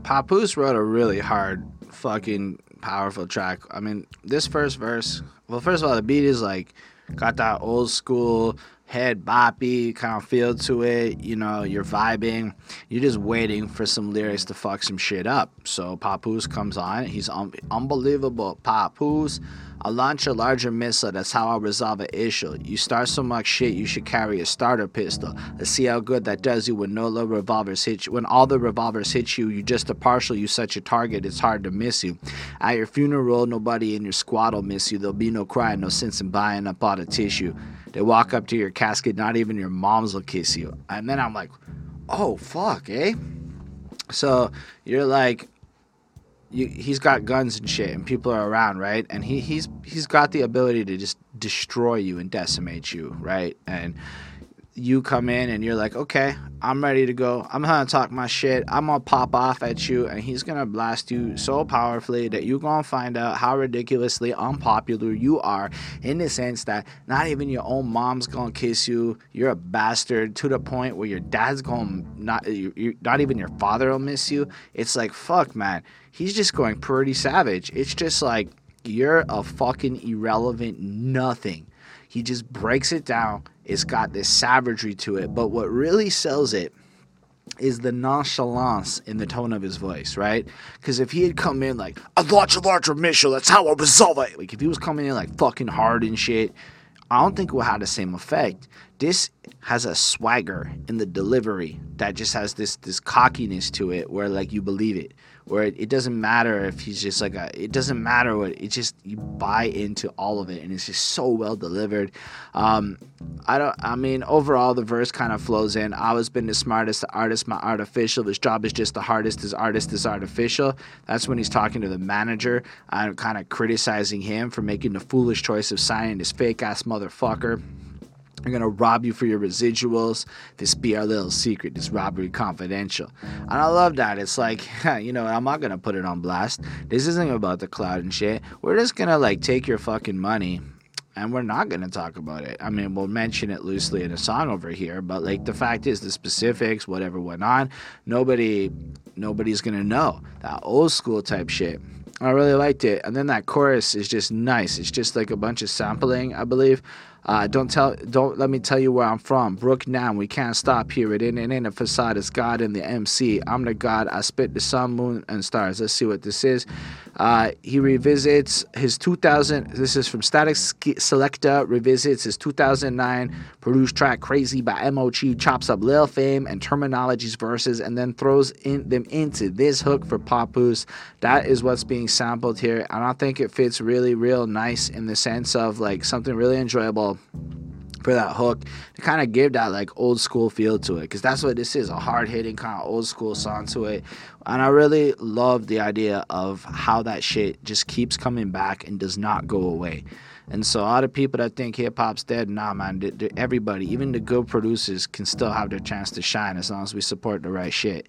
Papoose wrote a really hard, fucking powerful track. I mean, this first verse, well, first of all, the beat is like got that old school head boppy kind of feel to it. You know, you're vibing. You're just waiting for some lyrics to fuck some shit up. So Papoose comes on. He's un- unbelievable. Papoose. I launch a larger missile. That's how I resolve an issue. You start so much shit, you should carry a starter pistol. Let's see how good that does you when no low revolvers hit you. When all the revolvers hit you, you just a partial. You such a target, it's hard to miss you. At your funeral, nobody in your squad will miss you. There'll be no crying, no sense in buying up all the tissue. They walk up to your casket, not even your moms will kiss you. And then I'm like, oh fuck, eh? So you're like, you, he's got guns and shit, and people are around, right? And he he's he's got the ability to just destroy you and decimate you, right? And you come in and you're like, okay, I'm ready to go. I'm gonna talk my shit. I'm gonna pop off at you, and he's gonna blast you so powerfully that you're gonna find out how ridiculously unpopular you are in the sense that not even your own mom's gonna kiss you. You're a bastard to the point where your dad's gonna not, you not even your father will miss you. It's like, fuck, man. He's just going pretty savage. It's just like, you're a fucking irrelevant nothing. He just breaks it down it's got this savagery to it, but what really sells it is the nonchalance in the tone of his voice, right? Because if he had come in like, I launch a larger missile, that's how I resolve it. Like, if he was coming in like fucking hard and shit, I don't think it would have the same effect. This has a swagger in the delivery that just has this this cockiness to it where like you believe it where it, it, doesn't matter if he's just like a it doesn't matter what it just you buy into all of it and it's just so well delivered. Um i don't i mean overall the verse kind of flows in. I was been the smartest the artist. My artificial his job is just the hardest. His artist is artificial. That's when he's talking to the manager. I'm kind of criticizing him for making the foolish choice of signing this fake ass motherfucker they're gonna rob you for your residuals. This be our little secret. This robbery confidential. And I love that. It's like, you know, I'm not gonna put it on blast. This isn't about the cloud and shit. We're just gonna like take your fucking money and we're not going to talk about it. I mean, we'll mention it loosely in a song over here, but like the fact is, the specifics, whatever went on, nobody, nobody's going to know that old school type shit. I really liked it, and then that chorus is just nice. It's just like a bunch of sampling, I believe. Uh, don't tell, don't let me tell you where I'm from. Brook now, we can't stop here. It ain't, it ain't a facade. It's God and the MC. I'm the God. I spit the sun, moon, and stars. Let's see what this is. Uh, he revisits his 2000. This is from Statik Selektah. Revisits his 2009 produced track "Crazy" by MOG. Chops up Lil Fame and Termanology's verses, and then throws in them into this hook for Papoose. That is what's being sampled here, and I think it fits really, real nice in the sense of like something really enjoyable for that hook to kind of give that like old school feel to it because that's what this is a hard hitting kind of old school song to it and i really love the idea of how that shit just keeps coming back and does not go away and so a lot of people that think hip hop's dead, nah, man. everybody, even the good producers, can still have their chance to shine as long as we support the right shit.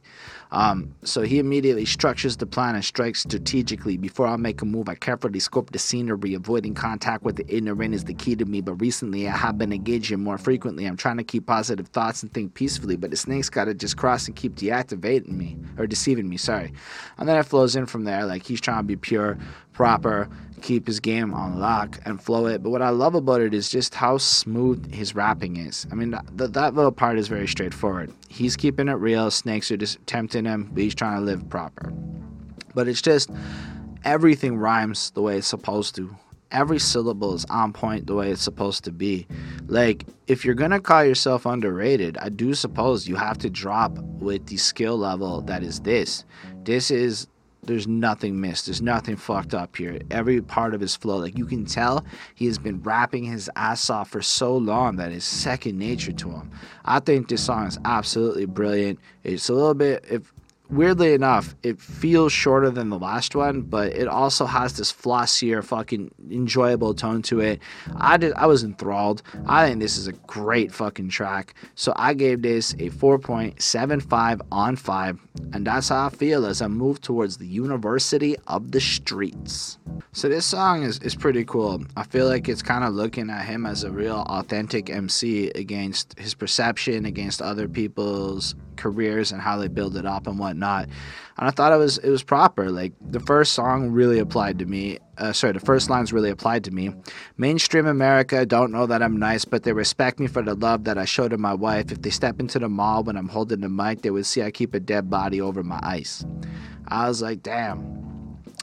Um, so he immediately structures the plan and strikes strategically. Before I make a move, I carefully scope the scenery. Avoiding contact with the ignorant is the key to me. But recently, I have been engaging more frequently. I'm trying to keep positive thoughts and think peacefully. But the snake's got to just cross and keep deactivating me or deceiving me. Sorry. And then it flows in from there. Like he's trying to be pure, proper, keep his game on lock and flow it. But what I love about it is just how smooth his rapping is. I mean, that, that little part is very straightforward. He's keeping it real. Snakes are just tempting him, but he's trying to live proper. But it's just everything rhymes the way it's supposed to. Every syllable is on point the way it's supposed to be. Like, if you're gonna call yourself underrated, I do suppose you have to drop with the skill level that is this. This is there's nothing missed. There's nothing fucked up here. Every part of his flow, like you can tell, he has been rapping his ass off for so long that it's second nature to him. I think this song is absolutely brilliant. It's a little bit, if weirdly enough, it feels shorter than the last one, but it also has this flossier, fucking enjoyable tone to it. I did, I was enthralled. I think this is a great fucking track. So I gave this a 4.75 on 5, and that's how I feel as I move towards the University of the Streets. So this song is, is pretty cool. I feel like it's kind of looking at him as a real authentic MC against his perception, against other people's careers and how they build it up and whatnot. And I thought it was it was proper. Like the first song really applied to me. Uh, sorry, the first lines really applied to me. Mainstream America don't know that I'm nice, but they respect me for the love that I show to my wife. If they step into the mall when I'm holding the mic, they would see I keep a dead body over my ice. I was like, damn.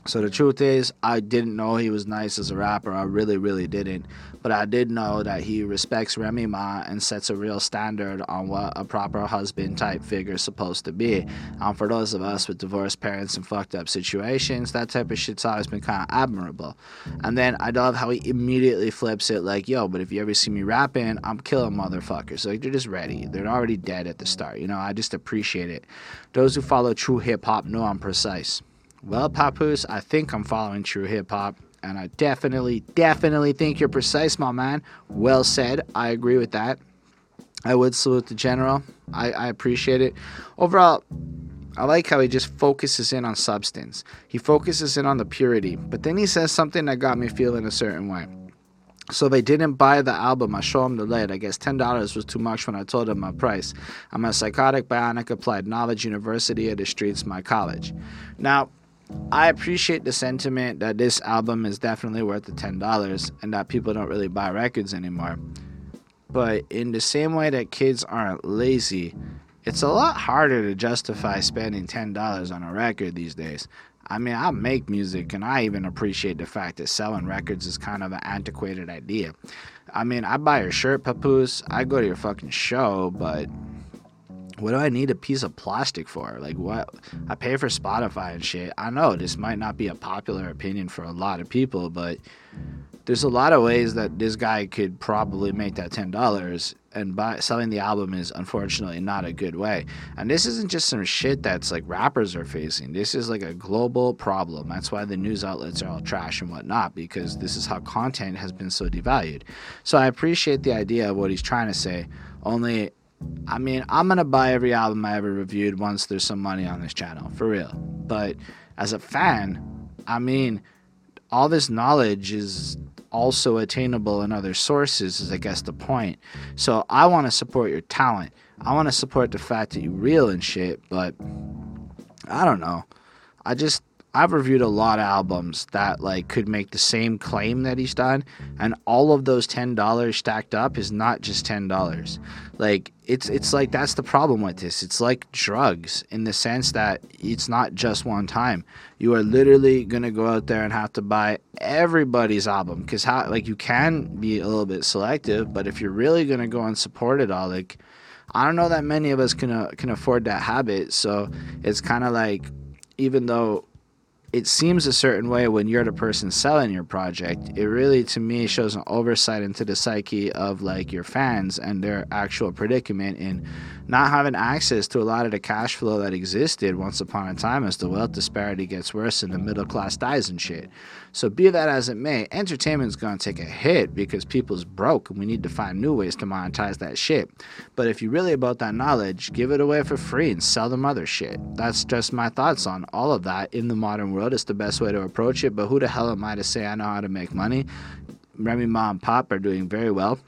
So the truth is, I didn't know he was nice as a rapper. I really, really didn't. But I did know that he respects Remy Ma and sets a real standard on what a proper husband type figure is supposed to be. Um, for those of us with divorced parents and fucked up situations, that type of shit's always been kind of admirable. And then I love how he immediately flips it like, yo, but if you ever see me rapping, I'm killing motherfuckers. Like, they're just ready. They're already dead at the start. You know, I just appreciate it. Those who follow true hip hop know I'm precise. Well, Papoose, I think I'm following true hip hop, and I definitely, definitely think you're precise, my man. Well said. I agree with that. I would salute the general. I, I appreciate it. Overall, I like how he just focuses in on substance. He focuses in on the purity, but then he says something that got me feeling a certain way. So they didn't buy the album. I show them the lid. I guess ten dollars was too much when I told them my price. I'm a psychotic bionic applied knowledge university of the streets, my college. Now, I appreciate the sentiment that this album is definitely worth the ten dollars and that people don't really buy records anymore. But in the same way that kids aren't lazy, it's a lot harder to justify spending $10 on a record these days. I mean, I make music and I even appreciate the fact that selling records is kind of an antiquated idea. I mean, I buy your shirt, Papoose, I go to your fucking show, but what do I need a piece of plastic for? Like, what? I pay for Spotify and shit. I know this might not be a popular opinion for a lot of people, but there's a lot of ways that this guy could probably make that ten dollars and buy, selling the album is unfortunately not a good way. And this isn't just some shit that's like rappers are facing. This is like a global problem. That's why the news outlets are all trash and whatnot because this is how content has been so devalued. So I appreciate the idea of what he's trying to say. Only, I mean, I'm gonna buy every album I ever reviewed once there's some money on this channel for real. But as a fan, I mean, all this knowledge is also attainable in other sources is I guess the point. So I want to support your talent. I want to support the fact that you're real and shit, but I don't know. I just I've reviewed a lot of albums that like could make the same claim that he's done, and all of those ten dollars stacked up is not just ten dollars. Like it's it's like that's the problem with this. It's like drugs in the sense that it's not just one time. You are literally gonna go out there and have to buy everybody's album because how like you can be a little bit selective, but if you're really gonna go and support it all, like I don't know that many of us can uh, can afford that habit. So it's kind of like even though it seems a certain way when you're the person selling your project. It really, to me, shows an oversight into the psyche of like your fans and their actual predicament in not having access to a lot of the cash flow that existed once upon a time as the wealth disparity gets worse and the middle class dies and shit. So, be that as it may, entertainment's gonna take a hit because people's broke and we need to find new ways to monetize that shit. But if you're really about that knowledge, give it away for free and sell them other shit. That's just my thoughts on all of that in the modern world. It's the best way to approach it. But who the hell am I to say I know how to make money? Remy Ma and Pop are doing very well.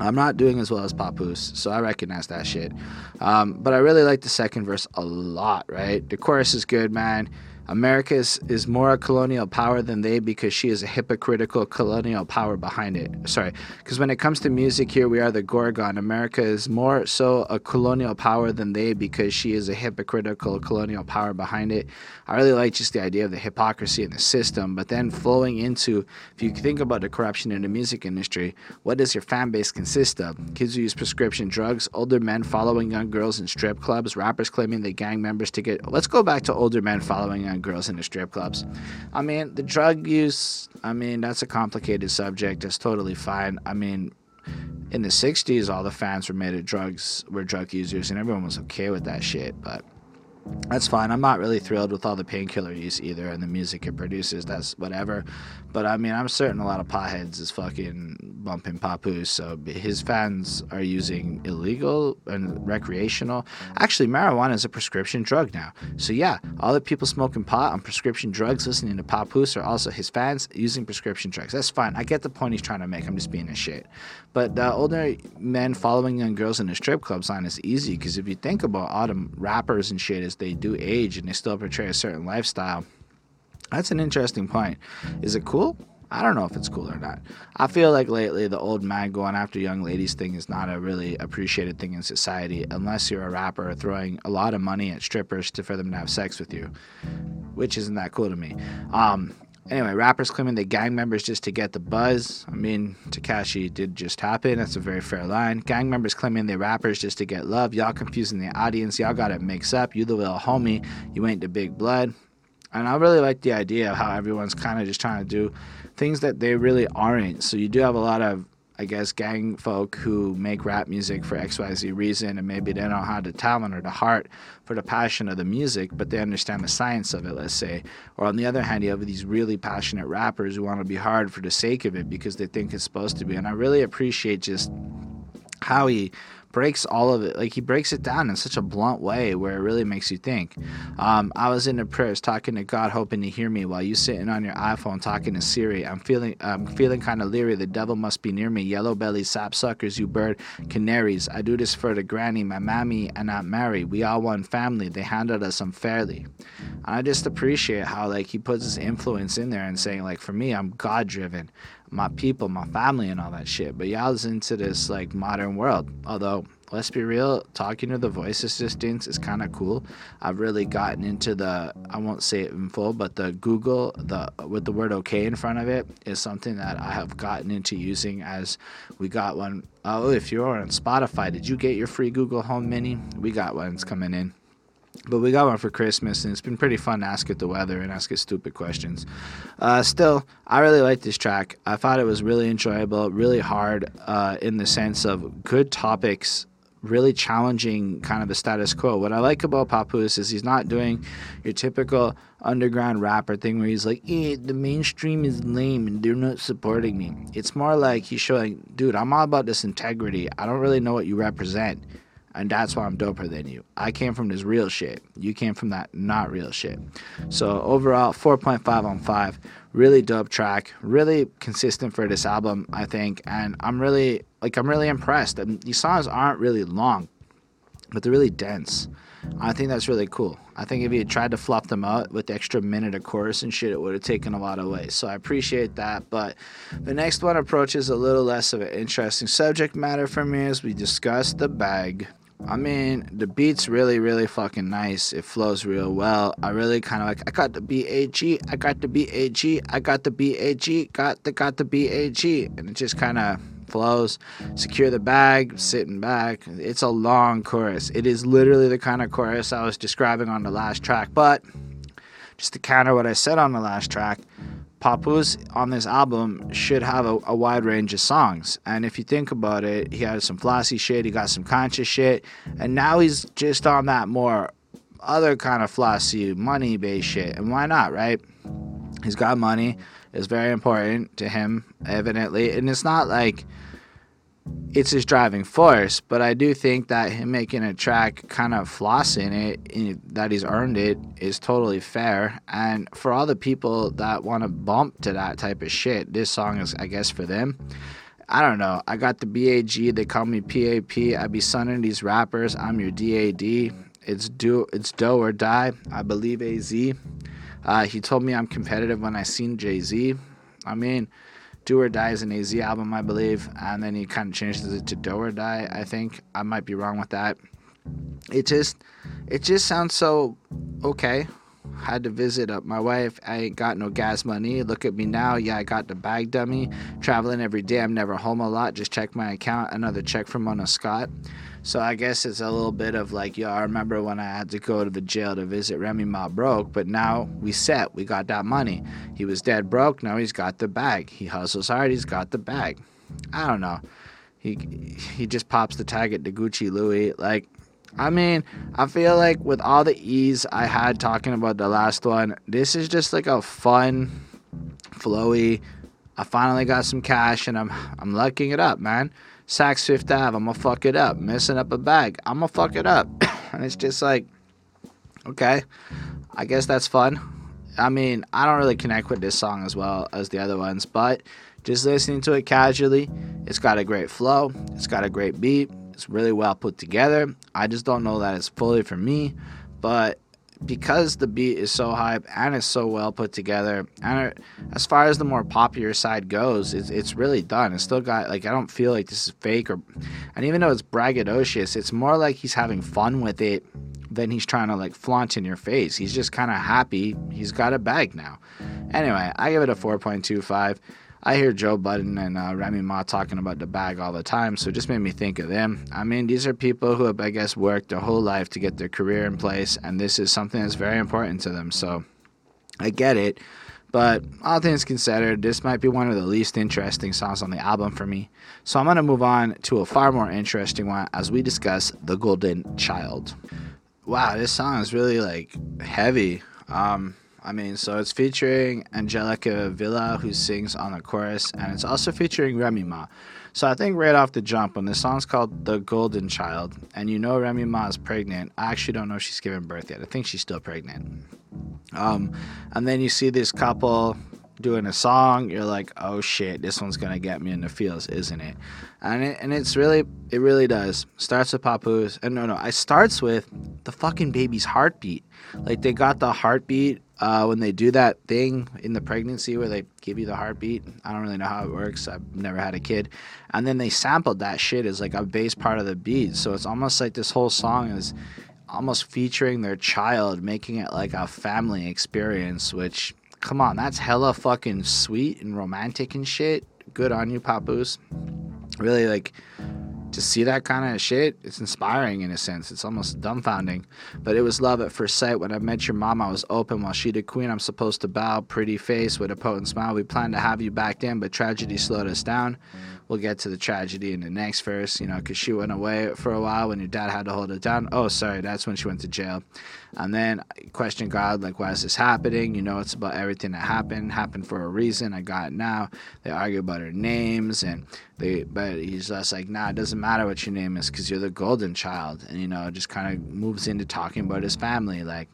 I'm not doing as well as Papoose, so I recognize that shit. Um, but I really like the second verse a lot, right? The chorus is good, man. America is, is more a colonial power than they because she is a hypocritical colonial power behind it. Sorry, because when it comes to music, here we are the Gorgon. America is more so a colonial power than they because she is a hypocritical colonial power behind it. I really like just the idea of the hypocrisy in the system, but then flowing into, if you think about the corruption in the music industry, what does your fan base consist of? Kids who use prescription drugs, older men following young girls in strip clubs, rappers claiming they gang members to get. Let's go back to older men following young girls in the strip clubs. I mean, the drug use, I mean, that's a complicated subject. That's totally fine. I mean, in the 60s, all the fans were made of drugs, were drug users, and everyone was okay with that shit, but that's fine. I'm not really thrilled with all the painkiller use either, and the music it produces. That's whatever. But I mean, I'm certain a lot of potheads is fucking bumping papoose. So his fans are using illegal and recreational. Actually, marijuana is a prescription drug now. So yeah, all the people smoking pot on prescription drugs, listening to papoose, are also his fans using prescription drugs. That's fine. I get the point he's trying to make. I'm just being a shit. But the older men following young girls in the strip club sign is easy because if you think about all the rappers and shit, is they do age and they still portray a certain lifestyle. That's an interesting point. Is it cool? I don't know if it's cool or not. I feel like lately the old man going after young ladies thing is not a really appreciated thing in society unless you're a rapper throwing a lot of money at strippers to, for them to have sex with you, which isn't that cool to me. Um, Anyway, rappers claiming they gang members just to get the buzz. I mean, Tekashi did just happen. That's a very fair line. Gang members claiming they rappers just to get love. Y'all confusing the audience. Y'all got it mixed up. You the little homie. You ain't the big blood. And I really like the idea of how everyone's kind of just trying to do things that they really aren't. So you do have a lot of I guess, gang folk who make rap music for XYZ reason and maybe they don't have the talent or the heart for the passion of the music, but they understand the science of it, let's say. Or on the other hand, you have these really passionate rappers who want to be hard for the sake of it because they think it's supposed to be. And I really appreciate just how he breaks all of it like he breaks it down in such a blunt way where it really makes you think. Um, i was in the prayers talking to god hoping to hear me while you sitting on your iphone talking to siri. I'm feeling i'm feeling kind of leery. The devil must be near me. Yellow belly sapsuckers you bird. Canaries i do this for the granny. My mammy and aunt mary we all one family. They handled us unfairly. And i just appreciate how like he puts his influence in there and saying like for me i'm god driven my people, my family, and all that shit. But y'all's into this like modern world. Although, let's be real, talking to the voice assistants is kind of cool. I've really gotten into the I won't say it in full, but the Google the with the word okay in front of it is something that I have gotten into using as we got one. Oh, if you're on Spotify, did you get your free Google Home Mini? We got ones coming in. But we got one for Christmas, and it's been pretty fun to ask it the weather and ask it stupid questions. Uh, still, I really like this track. I thought it was really enjoyable, really hard uh, in the sense of good topics, really challenging kind of the status quo. What I like about Papoose is he's not doing your typical underground rapper thing where he's like, eh, the mainstream is lame and they're not supporting me. It's more like he's showing, dude, I'm all about this integrity. I don't really know what you represent and that's why I'm doper than you. I came from this real shit. You came from that not real shit. So overall, 4.5 on 5. Really dope track. Really consistent for this album, I think. And I'm really like I'm really impressed. These songs aren't really long, but they're really dense. I think that's really cool. I think if had tried to fluff them out with the extra minute of chorus and shit, it would have taken a lot away. So I appreciate that. But the next one approaches a little less of an interesting subject matter for me as we discuss the bag. I mean, the beat's really, really fucking nice. It flows real well. I really kind of like. I got the B A G. I got the B A G. I got the B A G. Got the got the B A G. And it just kind of flows. Secure the bag. Sitting back. It's a long chorus. It is literally the kind of chorus I was describing on the last track. But just to counter what I said on the last track, Papoose on this album should have a, a, wide range of songs. And if you think about it, he has some flossy shit, he got some conscious shit, and now he's just on that more other kind of flossy, money based shit. And why not, right? He's got money, it's very important to him, evidently. And it's not like it's his driving force, but I do think that him making a track kind of flossing it, that he's earned it, is totally fair. And for all the people that want to bump to that type of shit, this song is, I guess, for them. I don't know. I got the BAG. They call me PAP. I be sunning these rappers. I'm your DAD. It's do it's do or die. I believe AZ. Uh, he told me I'm competitive when I seen Jay Z. I mean, do or Die is an AZ album, I believe, and then he kind of changes it to Do or Die. I think I might be wrong with that. It just, it just sounds so okay. Had to visit up my wife. I ain't got no gas money. Look at me now. Yeah, I got the bag dummy. Traveling every day. I'm never home a lot. Just check my account. Another check from Mona Scott. So I guess it's a little bit of like, yo, I remember when I had to go to the jail to visit Remy Ma broke, but now we set, we got that money. He was dead broke, now he's got the bag. He hustles hard, he's got the bag. I don't know. He he just pops the tag at the Gucci Louis. Like, I mean, I feel like with all the ease I had talking about the last one, this is just like a fun, flowy. I finally got some cash and I'm I'm lucking it up, man. Saks Fifth Ave, I'm gonna fuck it up. Messing up a bag, I'm gonna fuck it up. and it's just like, okay, I guess that's fun. I mean, I don't really connect with this song as well as the other ones, but just listening to it casually, it's got a great flow, it's got a great beat, it's really well put together. I just don't know that it's fully for me, but because the beat is so hype and it's so well put together, and it, as far as the more popular side goes, it's, it's really done. It's still got like I don't feel like this is fake or, and even though it's braggadocious, it's more like he's having fun with it than he's trying to like flaunt in your face. He's just kind of happy. He's got a bag now. Anyway, I give it a 4.25. I hear Joe Budden and uh, Remy Ma talking about the bag all the time, so it just made me think of them. I mean, these are people who have, I guess, worked their whole life to get their career in place, and this is something that's very important to them. So I get it, But all things considered, this might be one of the least interesting songs on the album for me. So I'm going to move on to a far more interesting one as we discuss The Golden Child. Wow, this song is really like heavy. Um, I mean, so it's featuring Angelica Vila, who sings on the chorus, and it's also featuring Remy Ma. So I think right off the jump, when the song's called The Golden Child, and you know Remy Ma is pregnant, I actually don't know if she's given birth yet. I think she's still pregnant. Um, and then you see this couple doing a song, you're like, oh shit, this one's gonna get me in the feels, isn't it? And it, and it's really, it really does. Starts with Papoose, and no, no, it starts with the fucking baby's heartbeat. Like they got the heartbeat uh, when they do that thing in the pregnancy where they give you the heartbeat. I don't really know how it works. I've never had a kid, and then they sampled that shit as like a bass part of the beat. So it's almost like this whole song is almost featuring their child, making it like a family experience, which come on, that's hella fucking sweet and romantic and shit. Good on you, Papoose. Really like to see that kind of shit, it's inspiring in a sense. It's almost dumbfounding. But it was love at first sight. When I met your mom, I was open while she did queen. I'm supposed to bow, pretty face with a potent smile. We planned to have you back then, but tragedy slowed us down we'll get to the tragedy in the next verse, you know, because she went away for a while when your dad had to hold it down. Oh, sorry, that's when she went to jail. And then question God, like, why is this happening? You know, it's about everything that happened, happened for a reason. I got it now. They argue about her names, and they, but he's just like, nah, it doesn't matter what your name is because you're the golden child. And, you know, just kind of moves into talking about his family, like,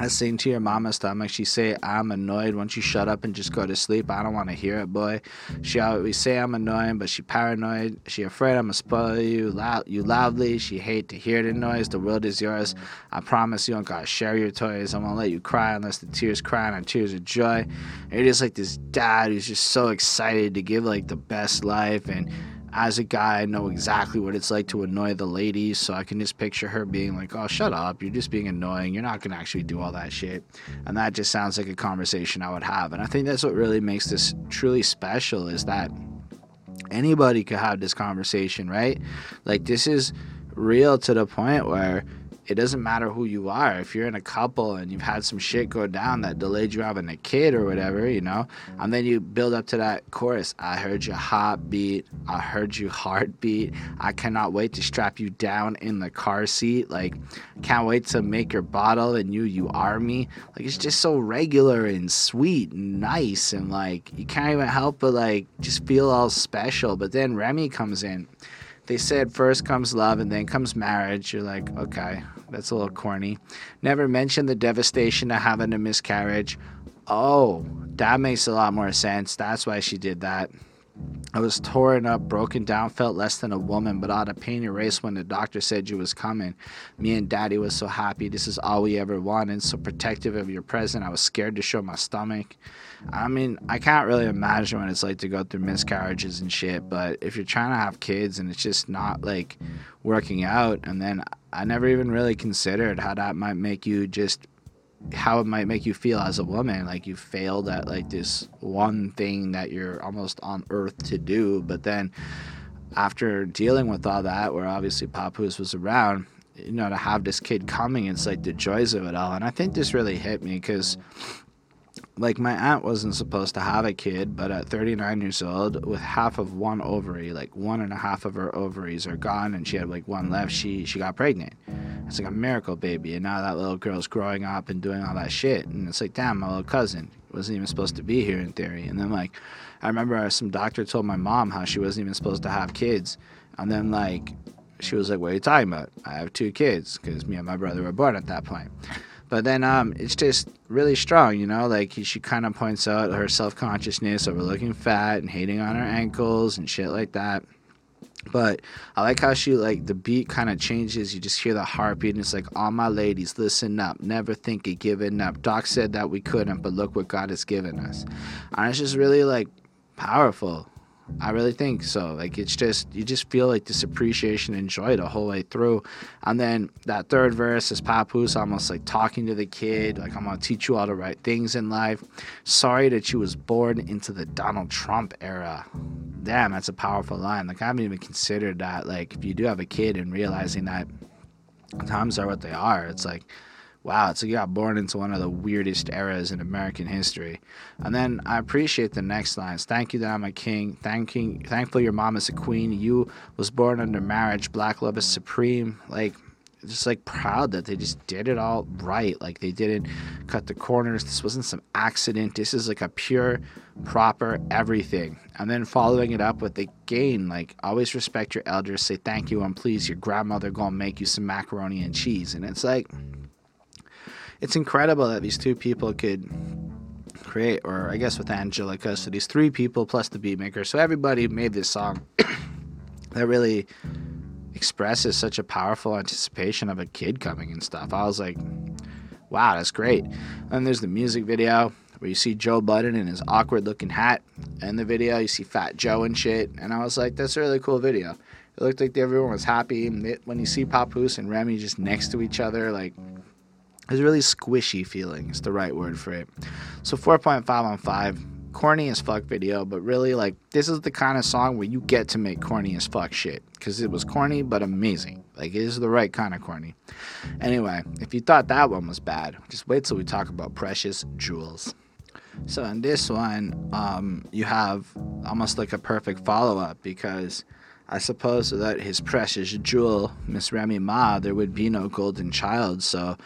I sing to your mama's stomach. She say, I'm annoyed. Won't you shut up and just go to sleep? I don't want to hear it, boy. She always say I'm annoying, but she paranoid. She afraid I'ma spoil you loud, you loudly. She hate to hear the noise. The world is yours. I promise you I'm gonna share your toys. I'm gonna let you cry unless the tears cry and tears of joy. And just like this dad who's just so excited to give like the best life and as a guy, I know mm. exactly what it's like to annoy the ladies, so I can just picture her being like, "Oh, shut up! You're just being annoying. You're not gonna actually do all that shit." And that just sounds like a conversation I would have. And I think that's what really makes this truly special is that anybody could have this conversation, right? Like this is real to the point where it doesn't matter who you are. If you're in a couple and you've had some shit go down that delayed you having a kid or whatever, you know, and then you build up to that chorus. I heard your heartbeat. I heard your heartbeat. I cannot wait to strap you down in the car seat. Like, can't wait to make your bottle and you, you are me. Like, it's just so regular and sweet and nice. And like, you can't even help but like just feel all special. But then Remy comes in they said first comes love and then comes marriage. You're like, okay, that's a little corny. Never mentioned the devastation of having a miscarriage. Oh, that makes a lot more sense. That's why she did that. I was torn up, broken down, felt less than a woman, but all the pain erased when the doctor said you was coming. Me and daddy was so happy. This is all we ever wanted. So protective of your presence. I was scared to show my stomach. I mean, I can't really imagine what it's like to go through miscarriages and shit, but if you're trying to have kids and it's just not like working out, and then I never even really considered how that might make you just how it might make you feel as a woman. Like you failed at like this one thing that you're almost on earth to do but then after dealing with all that where obviously papoose was around you know to have this kid coming it's like the joys of it all. And i think this really hit me because like my aunt wasn't supposed to have a kid, but at 39 years old, with half of one ovary, like one and a half of her ovaries are gone, and she had like one left, she she got pregnant. It's like a miracle baby, and now that little girl's growing up and doing all that shit, and it's like, damn, my little cousin wasn't even supposed to be here in theory. And then like, I remember some doctor told my mom how she wasn't even supposed to have kids, and then like, she was like, "What are you talking about? I have two kids because me and my brother were born at that point." But then um, it's just really strong, you know. Like she kind of points out her self consciousness over looking fat and hating on her ankles and shit like that. But I like how she like the beat kind of changes. You just hear the heartbeat, and it's like, "All my ladies, listen up. Never think of giving up." Doc said that we couldn't, but look what God has given us. And it's just really like powerful. I really think so. Like it's just you just feel like this appreciation and joy the whole way through. And then that third verse is Papoose almost like talking to the kid, like I'm gonna teach you all the right things in life. Sorry that you was born into the Donald Trump era. Damn, that's a powerful line. Like I haven't even considered that. Like if you do have a kid and realizing that times are what they are, it's like wow, like you got born into one of the weirdest eras in American history. And then I appreciate the next lines. Thank you that I'm a king. Thanking, thankful your mom is a queen. You was born under marriage. Black love is supreme. Like, just like proud that they just did it all right. Like they didn't cut the corners. This wasn't some accident. This is like a pure, proper everything. And then following it up with the gain, like always respect your elders. Say thank you and please. Your grandmother gonna make you some macaroni and cheese. And it's like it's incredible that these two people could create, or I guess with Angelica, so these three people plus the beatmaker. So everybody made this song that really expresses such a powerful anticipation of a kid coming and stuff. I was like, wow, that's great. And there's the music video where you see Joe Budden in his awkward looking hat. In the video, you see Fat Joe and shit. And I was like, that's a really cool video. It looked like everyone was happy. When you see Papoose and Remy just next to each other, like it's really squishy feeling. It's the right word for it. So 4.5 on 5. Corny as fuck video, but really, like, this is the kind of song where you get to make corny as fuck shit. Because it was corny, but amazing. Like, it is the right kind of corny. Anyway, if you thought that one was bad, just wait till we talk about Precious Jewels. So in this one, um, you have almost like a perfect follow up because I suppose without his precious jewel, Miss Remy Ma, there would be no golden child. So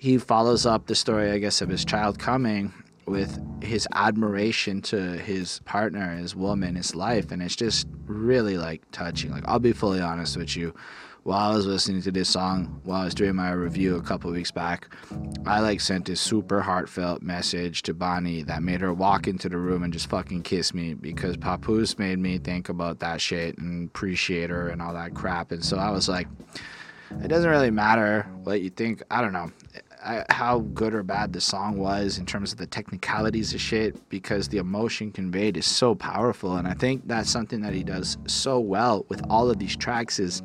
he follows up the story, I guess, of his child coming with his admiration to his partner, his woman, his life, and it's just really like touching. Like I'll be fully honest with you, while I was listening to this song, while I was doing my review a couple weeks back, I like sent this super heartfelt message to Bonnie that made her walk into the room and just fucking kiss me because Papoose made me think about that shit and appreciate her and all that crap. And so I was like, it doesn't really matter what you think. I don't know. I, how good or bad the song was in terms of the technicalities of shit because the emotion conveyed is so powerful and i think that's something that he does so well with all of these tracks is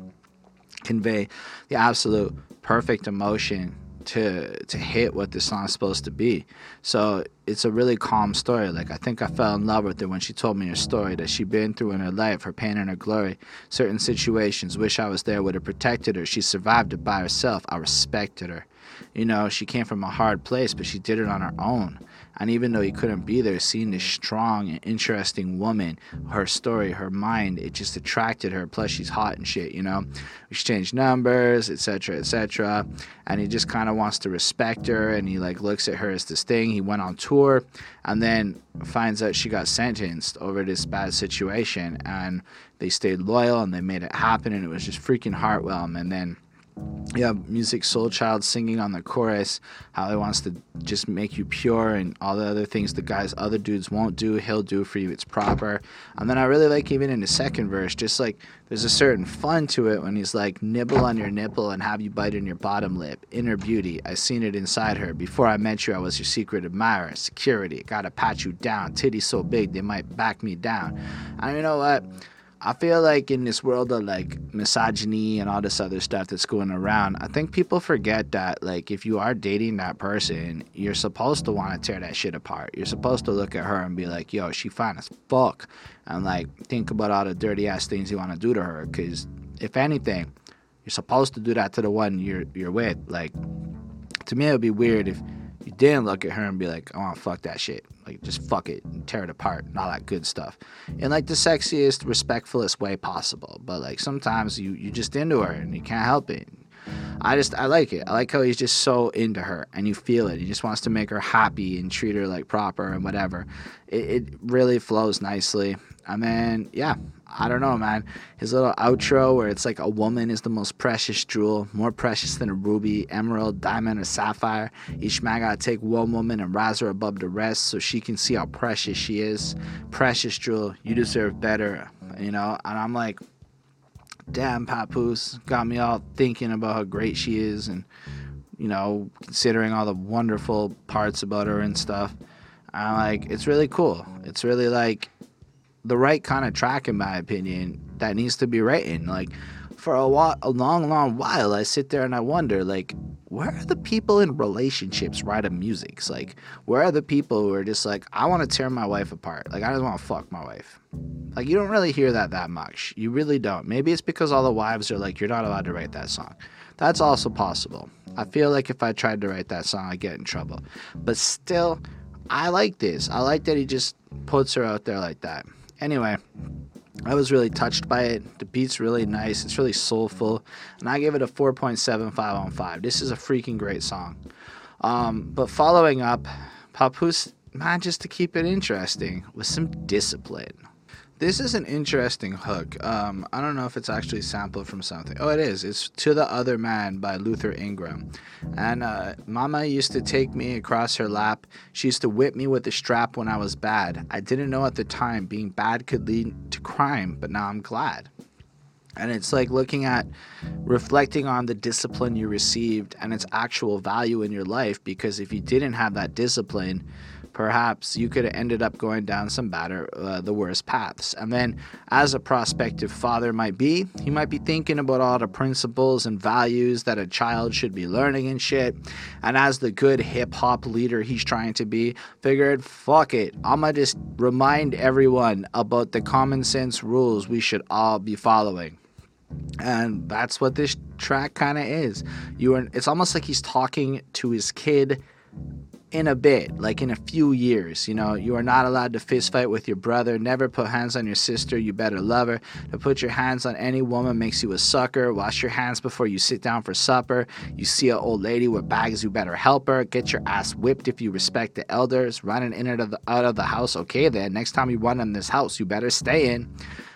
convey the absolute perfect emotion to to hit what the song's supposed to be. So it's a really calm story. Like I think I fell in love with her when she told me her story that she'd been through in her life, her pain and her glory, certain situations. Wish I was there, would have protected her. She survived it by herself. I respected her. You know, she came from a hard place, but she did it on her own. And even though he couldn't be there, seeing this strong and interesting woman, her story, her mind, it just attracted her. Plus, she's hot and shit, you know. We exchanged numbers, etc., etc. And he just kind of wants to respect her, and he like looks at her as this thing. He went on tour, and then finds out she got sentenced over this bad situation, and they stayed loyal and they made it happen, and it was just freaking heartwarming. And then you have soul child singing on the chorus how he wants to just make you pure and all the other things the guys other dudes won't do he'll do for you it's proper. And then i really like even in the second verse just like there's a certain fun to it when he's like nibble on your nipple and have you bite in your bottom lip inner beauty i seen it inside her. Before i met you i was your secret admirer security gotta pat you down titties so big they might back me down. And you know what I feel like in this world of like misogyny and all this other stuff that's going around, I think people forget that like if you are dating that person, you're supposed to want to tear that shit apart. You're supposed to look at her and be like, "Yo, she fine as fuck," and like think about all the dirty ass things you want to do to her. Because if anything, you're supposed to do that to the one you're you're with. Like to me, it would be weird if you didn't look at her and be like, I want to fuck that shit. Like, just fuck it and tear it apart and all that good stuff. In like the sexiest, respectfulest way possible. But like sometimes you, you just into her and you can't help it. I just, I like it. I like how he's just so into her and you feel it. He just wants to make her happy and treat her like proper and whatever. It, it really flows nicely. And then, yeah, I don't know, man. His little outro where it's like a woman is the most precious jewel, more precious than a ruby, emerald, diamond, or sapphire. Each man gotta take one woman and rise her above the rest so she can see how precious she is. Precious jewel, you deserve better, you know? And I'm like, damn, Papoose got me all thinking about how great she is and, you know, considering all the wonderful parts about her and stuff. I'm like, it's really cool. It's really like, the right kind of track, in my opinion, that needs to be written. Like for a while, a long, long while, I sit there and I wonder, like, where are the people in relationships writing music? Like, where are the people who are just like, I want to tear my wife apart. Like, I just want to fuck my wife. Like, you don't really hear that that much. You really don't. Maybe it's because all the wives are like, you're not allowed to write that song. That's also possible. I feel like if I tried to write that song, I'd get in trouble. But still, I like this. I like that he just puts her out there like that. Anyway, I was really touched by it. The beat's really nice. It's really soulful, and I give it a 4.75 on 5. This is a freaking great song. Um, but following up, Papoose just to keep it interesting with some discipline. This is an interesting hook. Um, I don't know if it's actually sampled from something. Oh, it is. It's To the Other Man by Luther Ingram. And uh, Mama used to take me across her lap. She used to whip me with a strap when I was bad. I didn't know at the time being bad could lead to crime, but now I'm glad. And it's like looking at reflecting on the discipline you received and its actual value in your life because if you didn't have that discipline, perhaps you could have ended up going down some better, uh, the worst paths. And then, as a prospective father might be, he might be thinking about all the principles and values that a child should be learning and shit. And as the good hip hop leader he's trying to be, figured, fuck it, I'ma just remind everyone about the common sense rules we should all be following and that's what this track kind of is you are it's almost like he's talking to his kid in a bit, like in a few years. You know, you are not allowed to fist fight with your brother. Never put hands on your sister. You better love her. To put your hands on any woman makes you a sucker. Wash your hands before you sit down for supper. You see an old lady with bags, you better help her. Get your ass whipped if you respect the elders. Running in and out of the, out of the house. Okay, then. Next time you run in this house, you better stay in.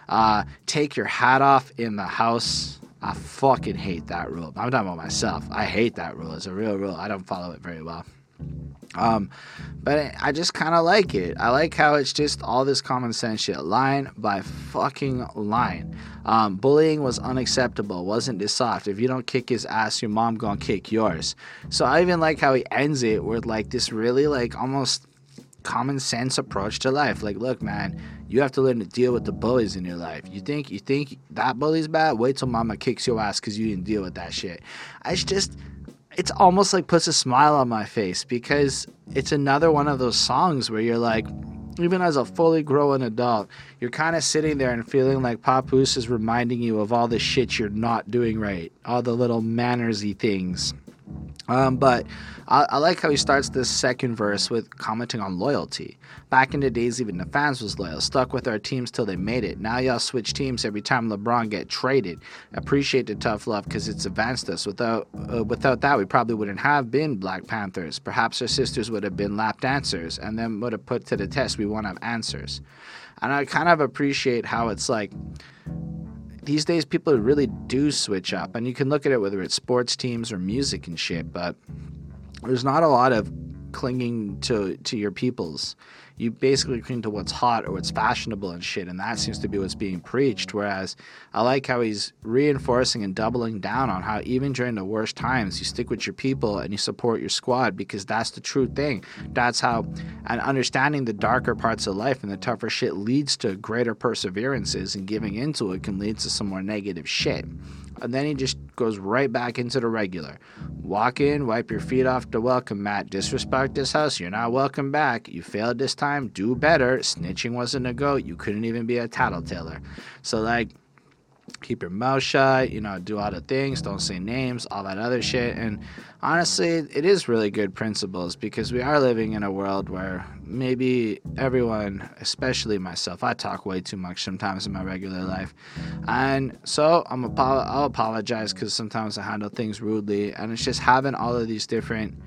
Uh, take your hat off in the house. I fucking hate that rule. I'm talking about myself. I hate that rule. It's a real rule. I don't follow it very well. Um, but I just kind of like it. I like how it's just all this common sense shit, line by fucking line. Um, bullying was unacceptable. Wasn't this soft? If you don't kick his ass, your mom gonna kick yours. So I even like how he ends it with like this really like almost common sense approach to life. Like, look, man, you have to learn to deal with the bullies in your life. You think you think that bully's bad? Wait till mama kicks your ass because you didn't deal with that shit. It's just it's almost like puts a smile on my face because it's another one of those songs where you're like, even as a fully grown adult, you're kind of sitting there and feeling like Papoose is reminding you of all the shit you're not doing right, all the little mannersy things. Um, but I, I, like how he starts this second verse with commenting on loyalty. Back in the days, even the fans was loyal, stuck with our teams till they made it. Now y'all switch teams every time LeBron get traded. Appreciate the tough love because it's advanced us. Without uh, without that, we probably wouldn't have been Black Panthers. Perhaps our sisters would have been lap dancers, and then would have put to the test. We won't have answers. And I kind of appreciate how it's like these days people really do switch up and you can look at it whether it's sports teams or music and shit but there's not a lot of clinging to to your peoples you basically cling to what's hot or what's fashionable and shit, and that seems to be what's being preached. Whereas I like how he's reinforcing and doubling down on how even during the worst times, you stick with your people and you support your squad because that's the true thing. That's how, and understanding the darker parts of life and the tougher shit leads to greater perseverances, and giving into it can lead to some more negative shit and then he just goes right back into the regular. Walk in, wipe your feet off the welcome mat, disrespect this house, you're not welcome back. You failed this time, do better. Snitching wasn't a go, you couldn't even be a tattletailer. So, like, keep your mouth shut, you know, do all the things, don't say names, all that other shit. And honestly, it is really good principles because we are living in a world where maybe everyone, especially myself, I talk way too much sometimes in my regular life. And so I'm apo- I'll apologize because sometimes I handle things rudely. And it's just having all of these different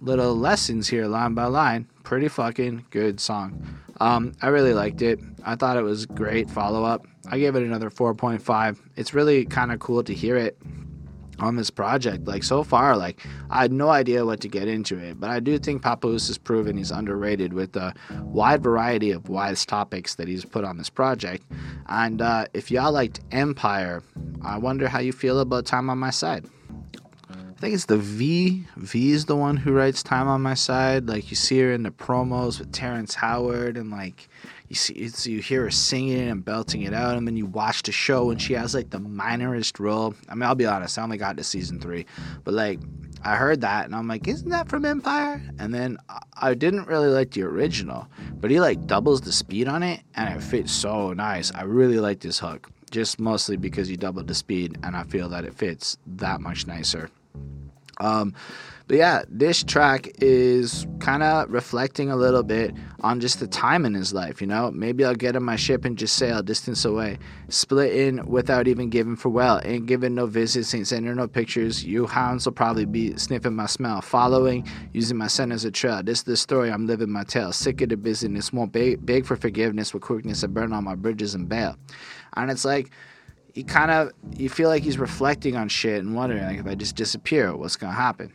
little lessons here, line by line. Pretty fucking good song. Um, I really liked it. I thought it was great follow up. I gave it another 4.5. It's really kind of cool to hear it on this project. Like so far, like I had no idea what to get into it, but I do think Papoose has proven he's underrated with the wide variety of wise topics that he's put on this project. And uh, if y'all liked Empire, I wonder how you feel about Time on My Side. I think it's the V. V is the one who writes Time on My Side. Like you see her in the promos with Terrence Howard and like you see you hear her singing and belting it out and then you watch the show and she has like the minorest role i mean i'll be honest i only got to season three but like I heard that and I'm like, isn't that from Empire? And then I didn't really like the original, but he like doubles the speed on it and it fits so nice. I really like this hook, just mostly because he doubled the speed and I feel that it fits that much nicer. Um, but yeah, this track is kind of reflecting a little bit on just the time in his life, you know? Maybe I'll get on my ship and just sail distance away. Splitting without even giving farewell. Ain't giving no visits, ain't sending no pictures. You hounds will probably be sniffing my smell. Following, using my scent as a trail. This is the story, I'm living my tale. Sick of the business, won't beg, beg for forgiveness with quickness and burn all my bridges and bail. And it's like, you kind of you feel like he's reflecting on shit and wondering like if I just disappear, what's gonna happen?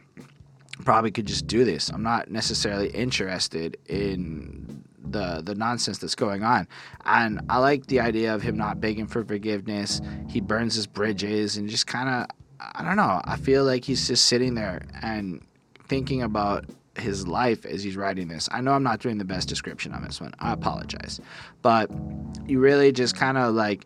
probably could just do this. I'm not necessarily interested in the the nonsense that's going on. And I like the idea of him not begging for forgiveness. He burns his bridges and just kind of I don't know. I feel like he's just sitting there and thinking about his life as he's writing this. I know I'm not doing the best description on this one. I apologize. But you really just kind of like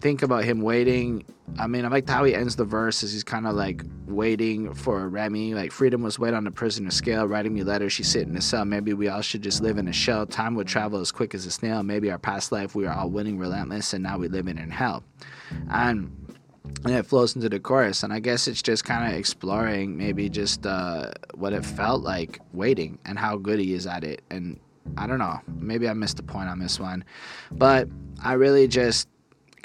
think about him waiting. I mean, I like how he ends the verse as he's kind of like waiting for Remy. Like, freedom was weight on the prisoner scale, writing me letters. She sit in the cell. Maybe we all should just live in a shell. Time would travel as quick as a snail. Maybe our past life we were all winning, relentless, and now we live in hell. And and it flows into the chorus and i guess it's just kind of exploring maybe just uh, what it felt like waiting and how good he is at it and i don't know maybe i missed the point on this one but i really just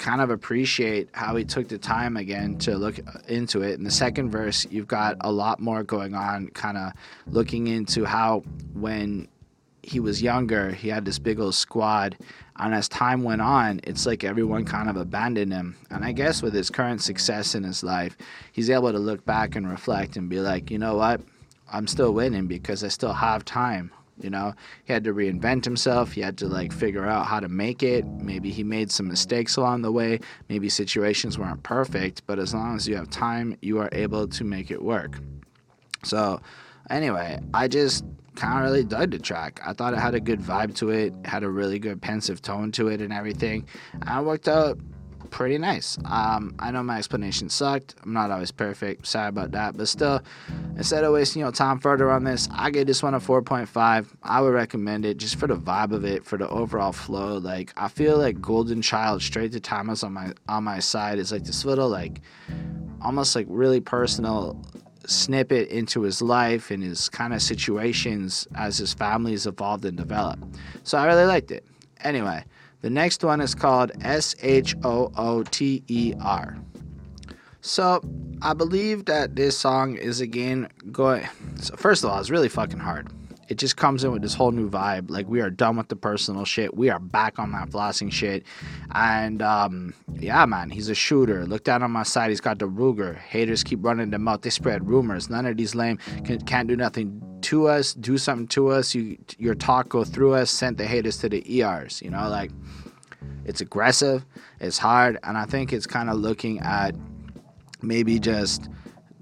kind of appreciate how he took the time again to look into it. In the second verse, you've got a lot more going on, kind of looking into how when he was younger, he had this big old squad. And as time went on, it's like everyone kind of abandoned him. And I guess with his current success in his life, he's able to look back and reflect and be like, you know what? I'm still winning because I still have time. You know, he had to reinvent himself. He had to like figure out how to make it. Maybe he made some mistakes along the way. Maybe situations weren't perfect, but as long as you have time, you are able to make it work. So, anyway, I just kind of really dug the track. I thought it had a good vibe to it, had a really good pensive tone to it, and everything. I worked out pretty nice. Um, I know my explanation sucked. I'm not always perfect. Sorry about that. But still, instead of wasting you know time further on this, I gave this one a 4.5. I would recommend it just for the vibe of it, for the overall flow. Like I feel like Golden Child, Straight to Thomas on my on my side is like this little like almost like really personal snippet into his life and his kind of situations as his family evolved and developed. So I really liked it. Anyway, the next one is called S H O O T E R. So I believe that this song is again going. So first of all, it's really fucking hard. It just comes in with this whole new vibe. Like we are done with the personal shit. We are back on that flossing shit. And um, yeah, man, he's a shooter. Look down on my side. He's got the Ruger. Haters keep running them out. They spread rumors. None of these lame can, can't do nothing to us. Do something to us. You your talk go through us. Sent the haters to the ERs. You know, like it's aggressive. It's hard, and I think it's kind of looking at maybe just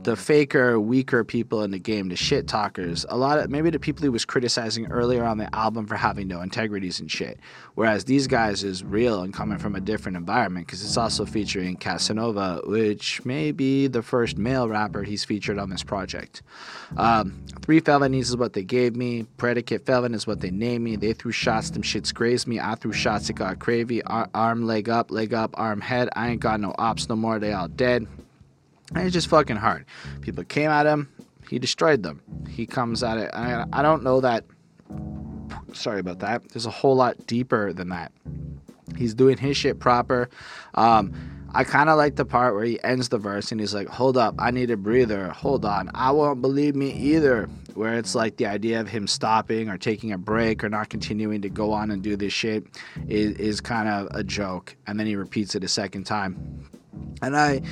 the faker, weaker people in the game, the shit talkers, a lot of maybe the people he was criticizing earlier on the album for having no integrities and shit. Whereas these guys is real and coming from a different environment because it's also featuring Casanova, which may be the first male rapper he's featured on this project. Um, three felonies is what they gave me. Predicate felon is what they named me. They threw shots, them shits grazed me. I threw shots, it got cravey. Ar- arm, leg up, leg up, arm, head. I ain't got no ops no more. They all dead. And it's just fucking hard. People came at him, he destroyed them. He comes at it. I, I don't know that. Sorry about that. There's a whole lot deeper than that. He's doing his shit proper. Um, I kind of like the part where he ends the verse and he's like, Hold up, I need a breather. Hold on, I won't believe me either. Where it's like the idea of him stopping or taking a break or not continuing to go on and do this shit is, is kind of a joke. And then he repeats it a second time. And I,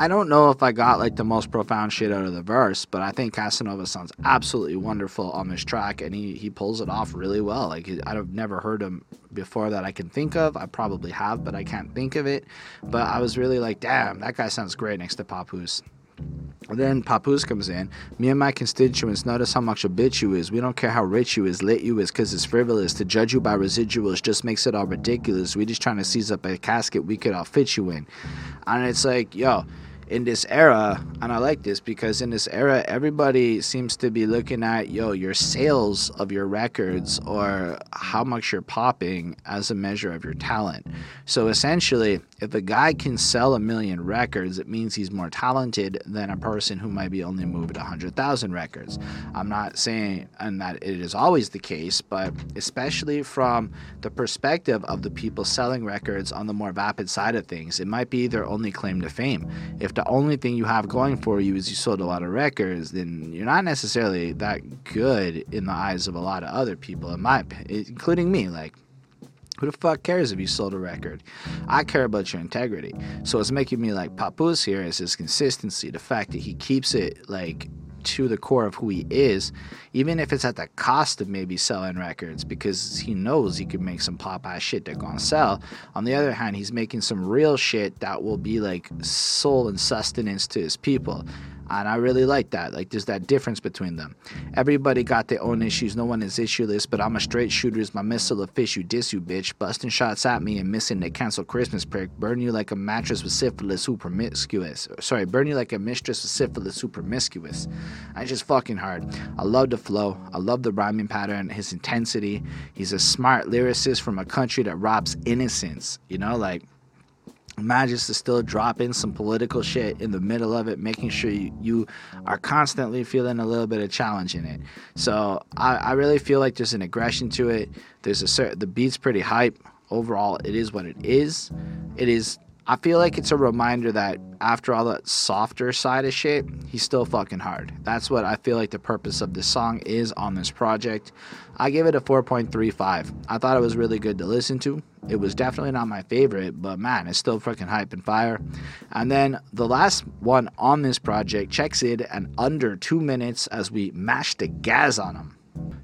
I don't know if I got like the most profound shit out of the verse, but I think Casanova sounds absolutely wonderful on this track, and he, he pulls it off really well. Like I've never heard him before that I can think of. I probably have, but I can't think of it. But I was really like, damn, that guy sounds great next to Papoose. Then Papoose comes in. Me and my constituents notice how much a bitch you is. We don't care how rich you is, lit you is, cause it's frivolous. To judge you by residuals just makes it all ridiculous. We just trying to seize up a casket we could all fit you in. And it's like, yo, in this era, and I like this because in this era, everybody seems to be looking at yo your sales of your records or how much you're popping as a measure of your talent. So essentially, if a guy can sell a million records, it means he's more talented than a person who might be only moved a hundred thousand records. I'm not saying and that it is always the case, but especially from the perspective of the people selling records on the more vapid side of things, it might be their only claim to fame. If the only thing you have going for you is you sold a lot of records, then you're not necessarily that good in the eyes of a lot of other people, in my, including me. Like, who the fuck cares if you sold a record? I care about your integrity. So what's making me like Papoose here is his consistency, the fact that he keeps it like to the core of who he is, even if it's at the cost of maybe selling records, because he knows he could make some pop ass shit that gonna sell. On the other hand, he's making some real shit that will be like soul and sustenance to his people. And I really like that. Like, there's that difference between them. Everybody got their own issues. No one is issueless, but I'm a straight shooter. Is my missile of fish. You diss you, bitch. Busting shots at me and missing. They cancel Christmas prick. Burn you like a mattress with syphilis who promiscuous. Sorry, burn you like a mistress with syphilis who promiscuous. I just fucking hard. I love the flow. I love the rhyming pattern, his intensity. He's a smart lyricist from a country that robs innocence. You know, like manages to still drop in some political shit in the middle of it, making sure you, you are constantly feeling a little bit of challenge in it. So I, I really feel like there's an aggression to it. There's a certain the beat's pretty hype. Overall, it is what it is. It is I feel like it's a reminder that after all that softer side of shit, he's still fucking hard. That's what I feel like the purpose of this song is on this project. I give it a 4.35. I thought it was really good to listen to. It was definitely not my favorite, but man, it's still fucking hype and fire. And then the last one on this project checks in and under two minutes as we mash the gas on him.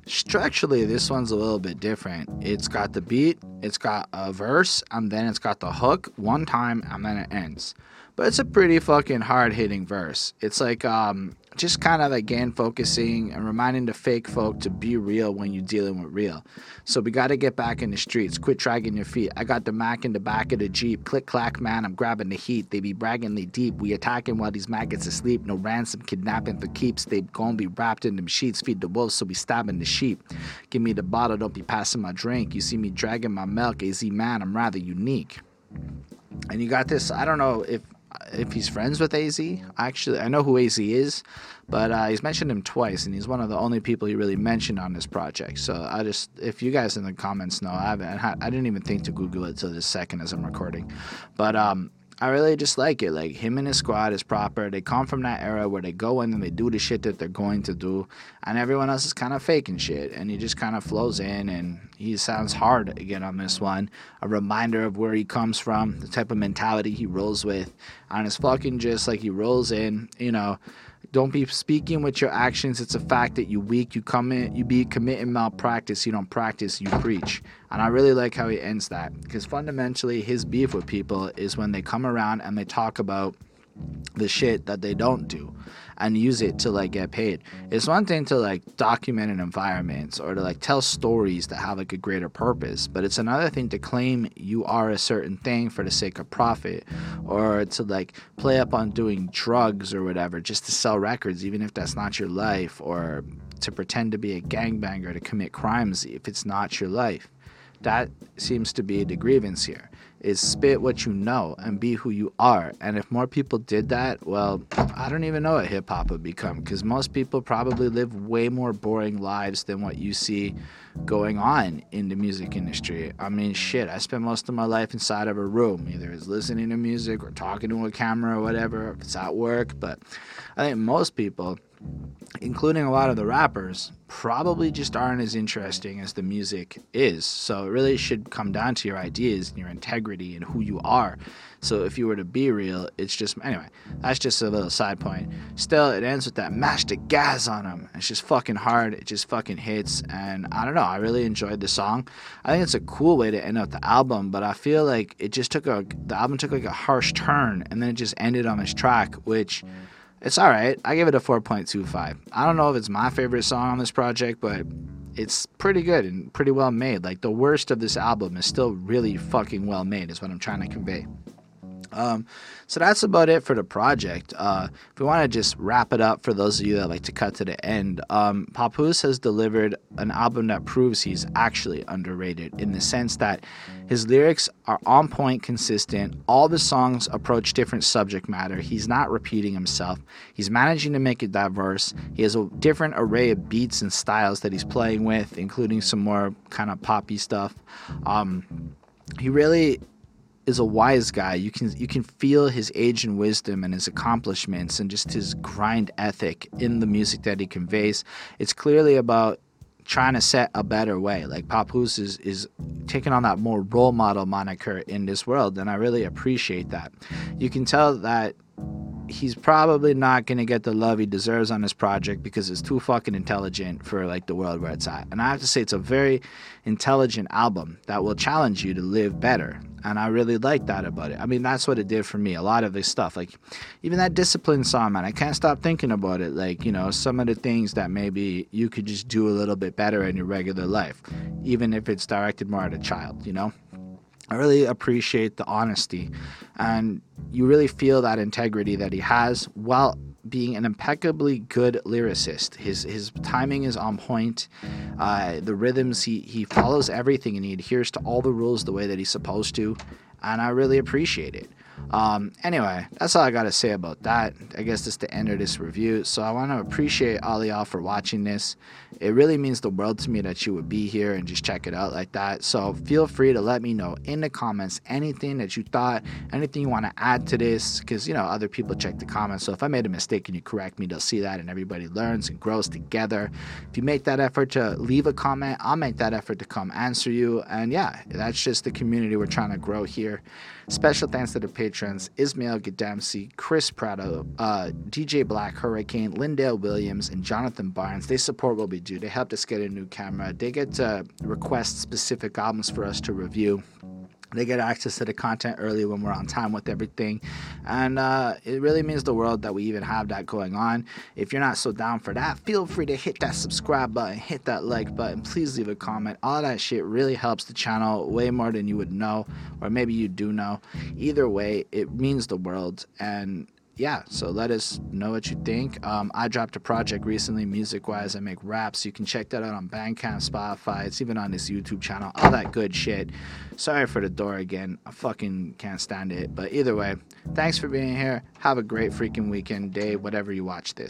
Structurally, this one's a little bit different. It's got the beat, it's got a verse, and then it's got the hook one time, and then it ends. But it's a pretty fucking hard hitting verse. It's like um, just kind of again focusing and reminding the fake folk to be real when you're dealing with real. So we got to get back in the streets. Quit dragging your feet. I got the Mac in the back of the Jeep. Click clack, man. I'm grabbing the heat. They be bragging they deep. We attacking while these maggots asleep. No ransom, kidnapping for keeps. They gon' be wrapped in them sheets. Feed the wolves, so we stabbing the sheep. Give me the bottle. Don't be passing my drink. You see me dragging my milk. AZ man, I'm rather unique. And you got this. I don't know if if he's friends with AZ. Actually, I know who AZ is, but uh, he's mentioned him twice, and he's one of the only people he really mentioned on this project. So I just, if you guys in the comments know, I haven't, I didn't even think to Google it till this second as I'm recording, but um, I really just like it. Like him and his squad is proper. They come from that era where they go in and they do the shit that they're going to do, and everyone else is kind of faking shit. And he just kind of flows in, and he sounds hard again on this one. A reminder of where he comes from, the type of mentality he rolls with, and it's fucking just like he rolls in, you know. Don't be speaking with your actions. It's a fact that you weak. You come in, you be committing malpractice. You don't practice. You preach. And I really like how he ends that because fundamentally, his beef with people is when they come around and they talk about the shit that they don't do and use it to like get paid. It's one thing to like document an environment or to like tell stories that have like a greater purpose, but it's another thing to claim you are a certain thing for the sake of profit or to like play up on doing drugs or whatever just to sell records, even if that's not your life, or to pretend to be a gangbanger to commit crimes if it's not your life. That seems to be the grievance here is spit what you know and be who you are. And if more people did that, well, I don't even know what hip hop would become because most people probably live way more boring lives than what you see going on in the music industry. I mean, shit, I spent most of my life inside of a room, either it's listening to music or talking to a camera or whatever, if it's at work. But I think most people including a lot of the rappers, probably just aren't as interesting as the music is. So it really should come down to your ideas and your integrity and who you are. So if you were to be real, it's just anyway. That's just a little side point. Still, it ends with that mash the gas on him. It's just fucking hard. It just fucking hits, and I don't know. I really enjoyed the song. I think it's a cool way to end up the album, but I feel like it just took a the album took like a harsh turn, and then it just ended on this track, which it's all right. I give it a 4.25. I don't know if it's my favorite song on this project, but it's pretty good and pretty well made. Like the worst of this album is still really fucking well made, is what I'm trying to convey. Um, so that's about it for the project. Uh, if we want to just wrap it up for those of you that like to cut to the end, um, Papoose has delivered an album that proves he's actually underrated in the sense that his lyrics are on point, consistent. All the songs approach different subject matter. He's not repeating himself. He's managing to make it diverse. He has a different array of beats and styles that he's playing with, including some more kind of poppy stuff. Um, he really is a wise guy. You can you can feel his age and wisdom and his accomplishments and just his grind ethic in the music that he conveys. It's clearly about trying to set a better way. Like Papoose is is taking on that more role model moniker in this world, and I really appreciate that. You can tell that he's probably not going to get the love he deserves on this project because it's too fucking intelligent for like the world where it's at. And I have to say it's a very intelligent album that will challenge you to live better and I really like that about it. I mean, that's what it did for me. A lot of this stuff, like even that discipline song, man, I can't stop thinking about it. Like, you know, some of the things that maybe you could just do a little bit better in your regular life, even if it's directed more at a child, you know? I really appreciate the honesty, and you really feel that integrity that he has while being an impeccably good lyricist. His his timing is on point. Uh, the rhythms he he follows everything and he adheres to all the rules the way that he's supposed to, and I really appreciate it. Um, anyway, that's all I got to say about that. I guess that's the end of this review. So I want to appreciate all y'all for watching this. It really means the world to me that you would be here and just check it out like that. So feel free to let me know in the comments anything that you thought, anything you want to add to this, because you know other people check the comments. So if I made a mistake and you correct me, they'll see that, and everybody learns and grows together. If you make that effort to leave a comment, I'll make that effort to come answer you. And yeah, that's just the community we're trying to grow here. Special thanks to the patrons Ismail Gadamsi, Chris Prado, uh, DJ Black Hurricane, Lindale Williams, and Jonathan Barnes. They support what we do. They helped us get a new camera. They get to request specific albums for us to review. They get access to the content early when we're on time with everything. And uh, it really means the world that we even have that going on. If you're not so down for that, feel free to hit that subscribe button, hit that like button, please leave a comment. All that shit really helps the channel way more than you would know, or maybe you do know. Either way, it means the world. And yeah, so let us know what you think. Um, I dropped a project recently, music wise. I make raps. You can check that out on Bandcamp, Spotify. It's even on this YouTube channel, all that good shit. Sorry for the door again. I fucking can't stand it. But either way, thanks for being here. Have a great freaking weekend, day, whatever you watch this.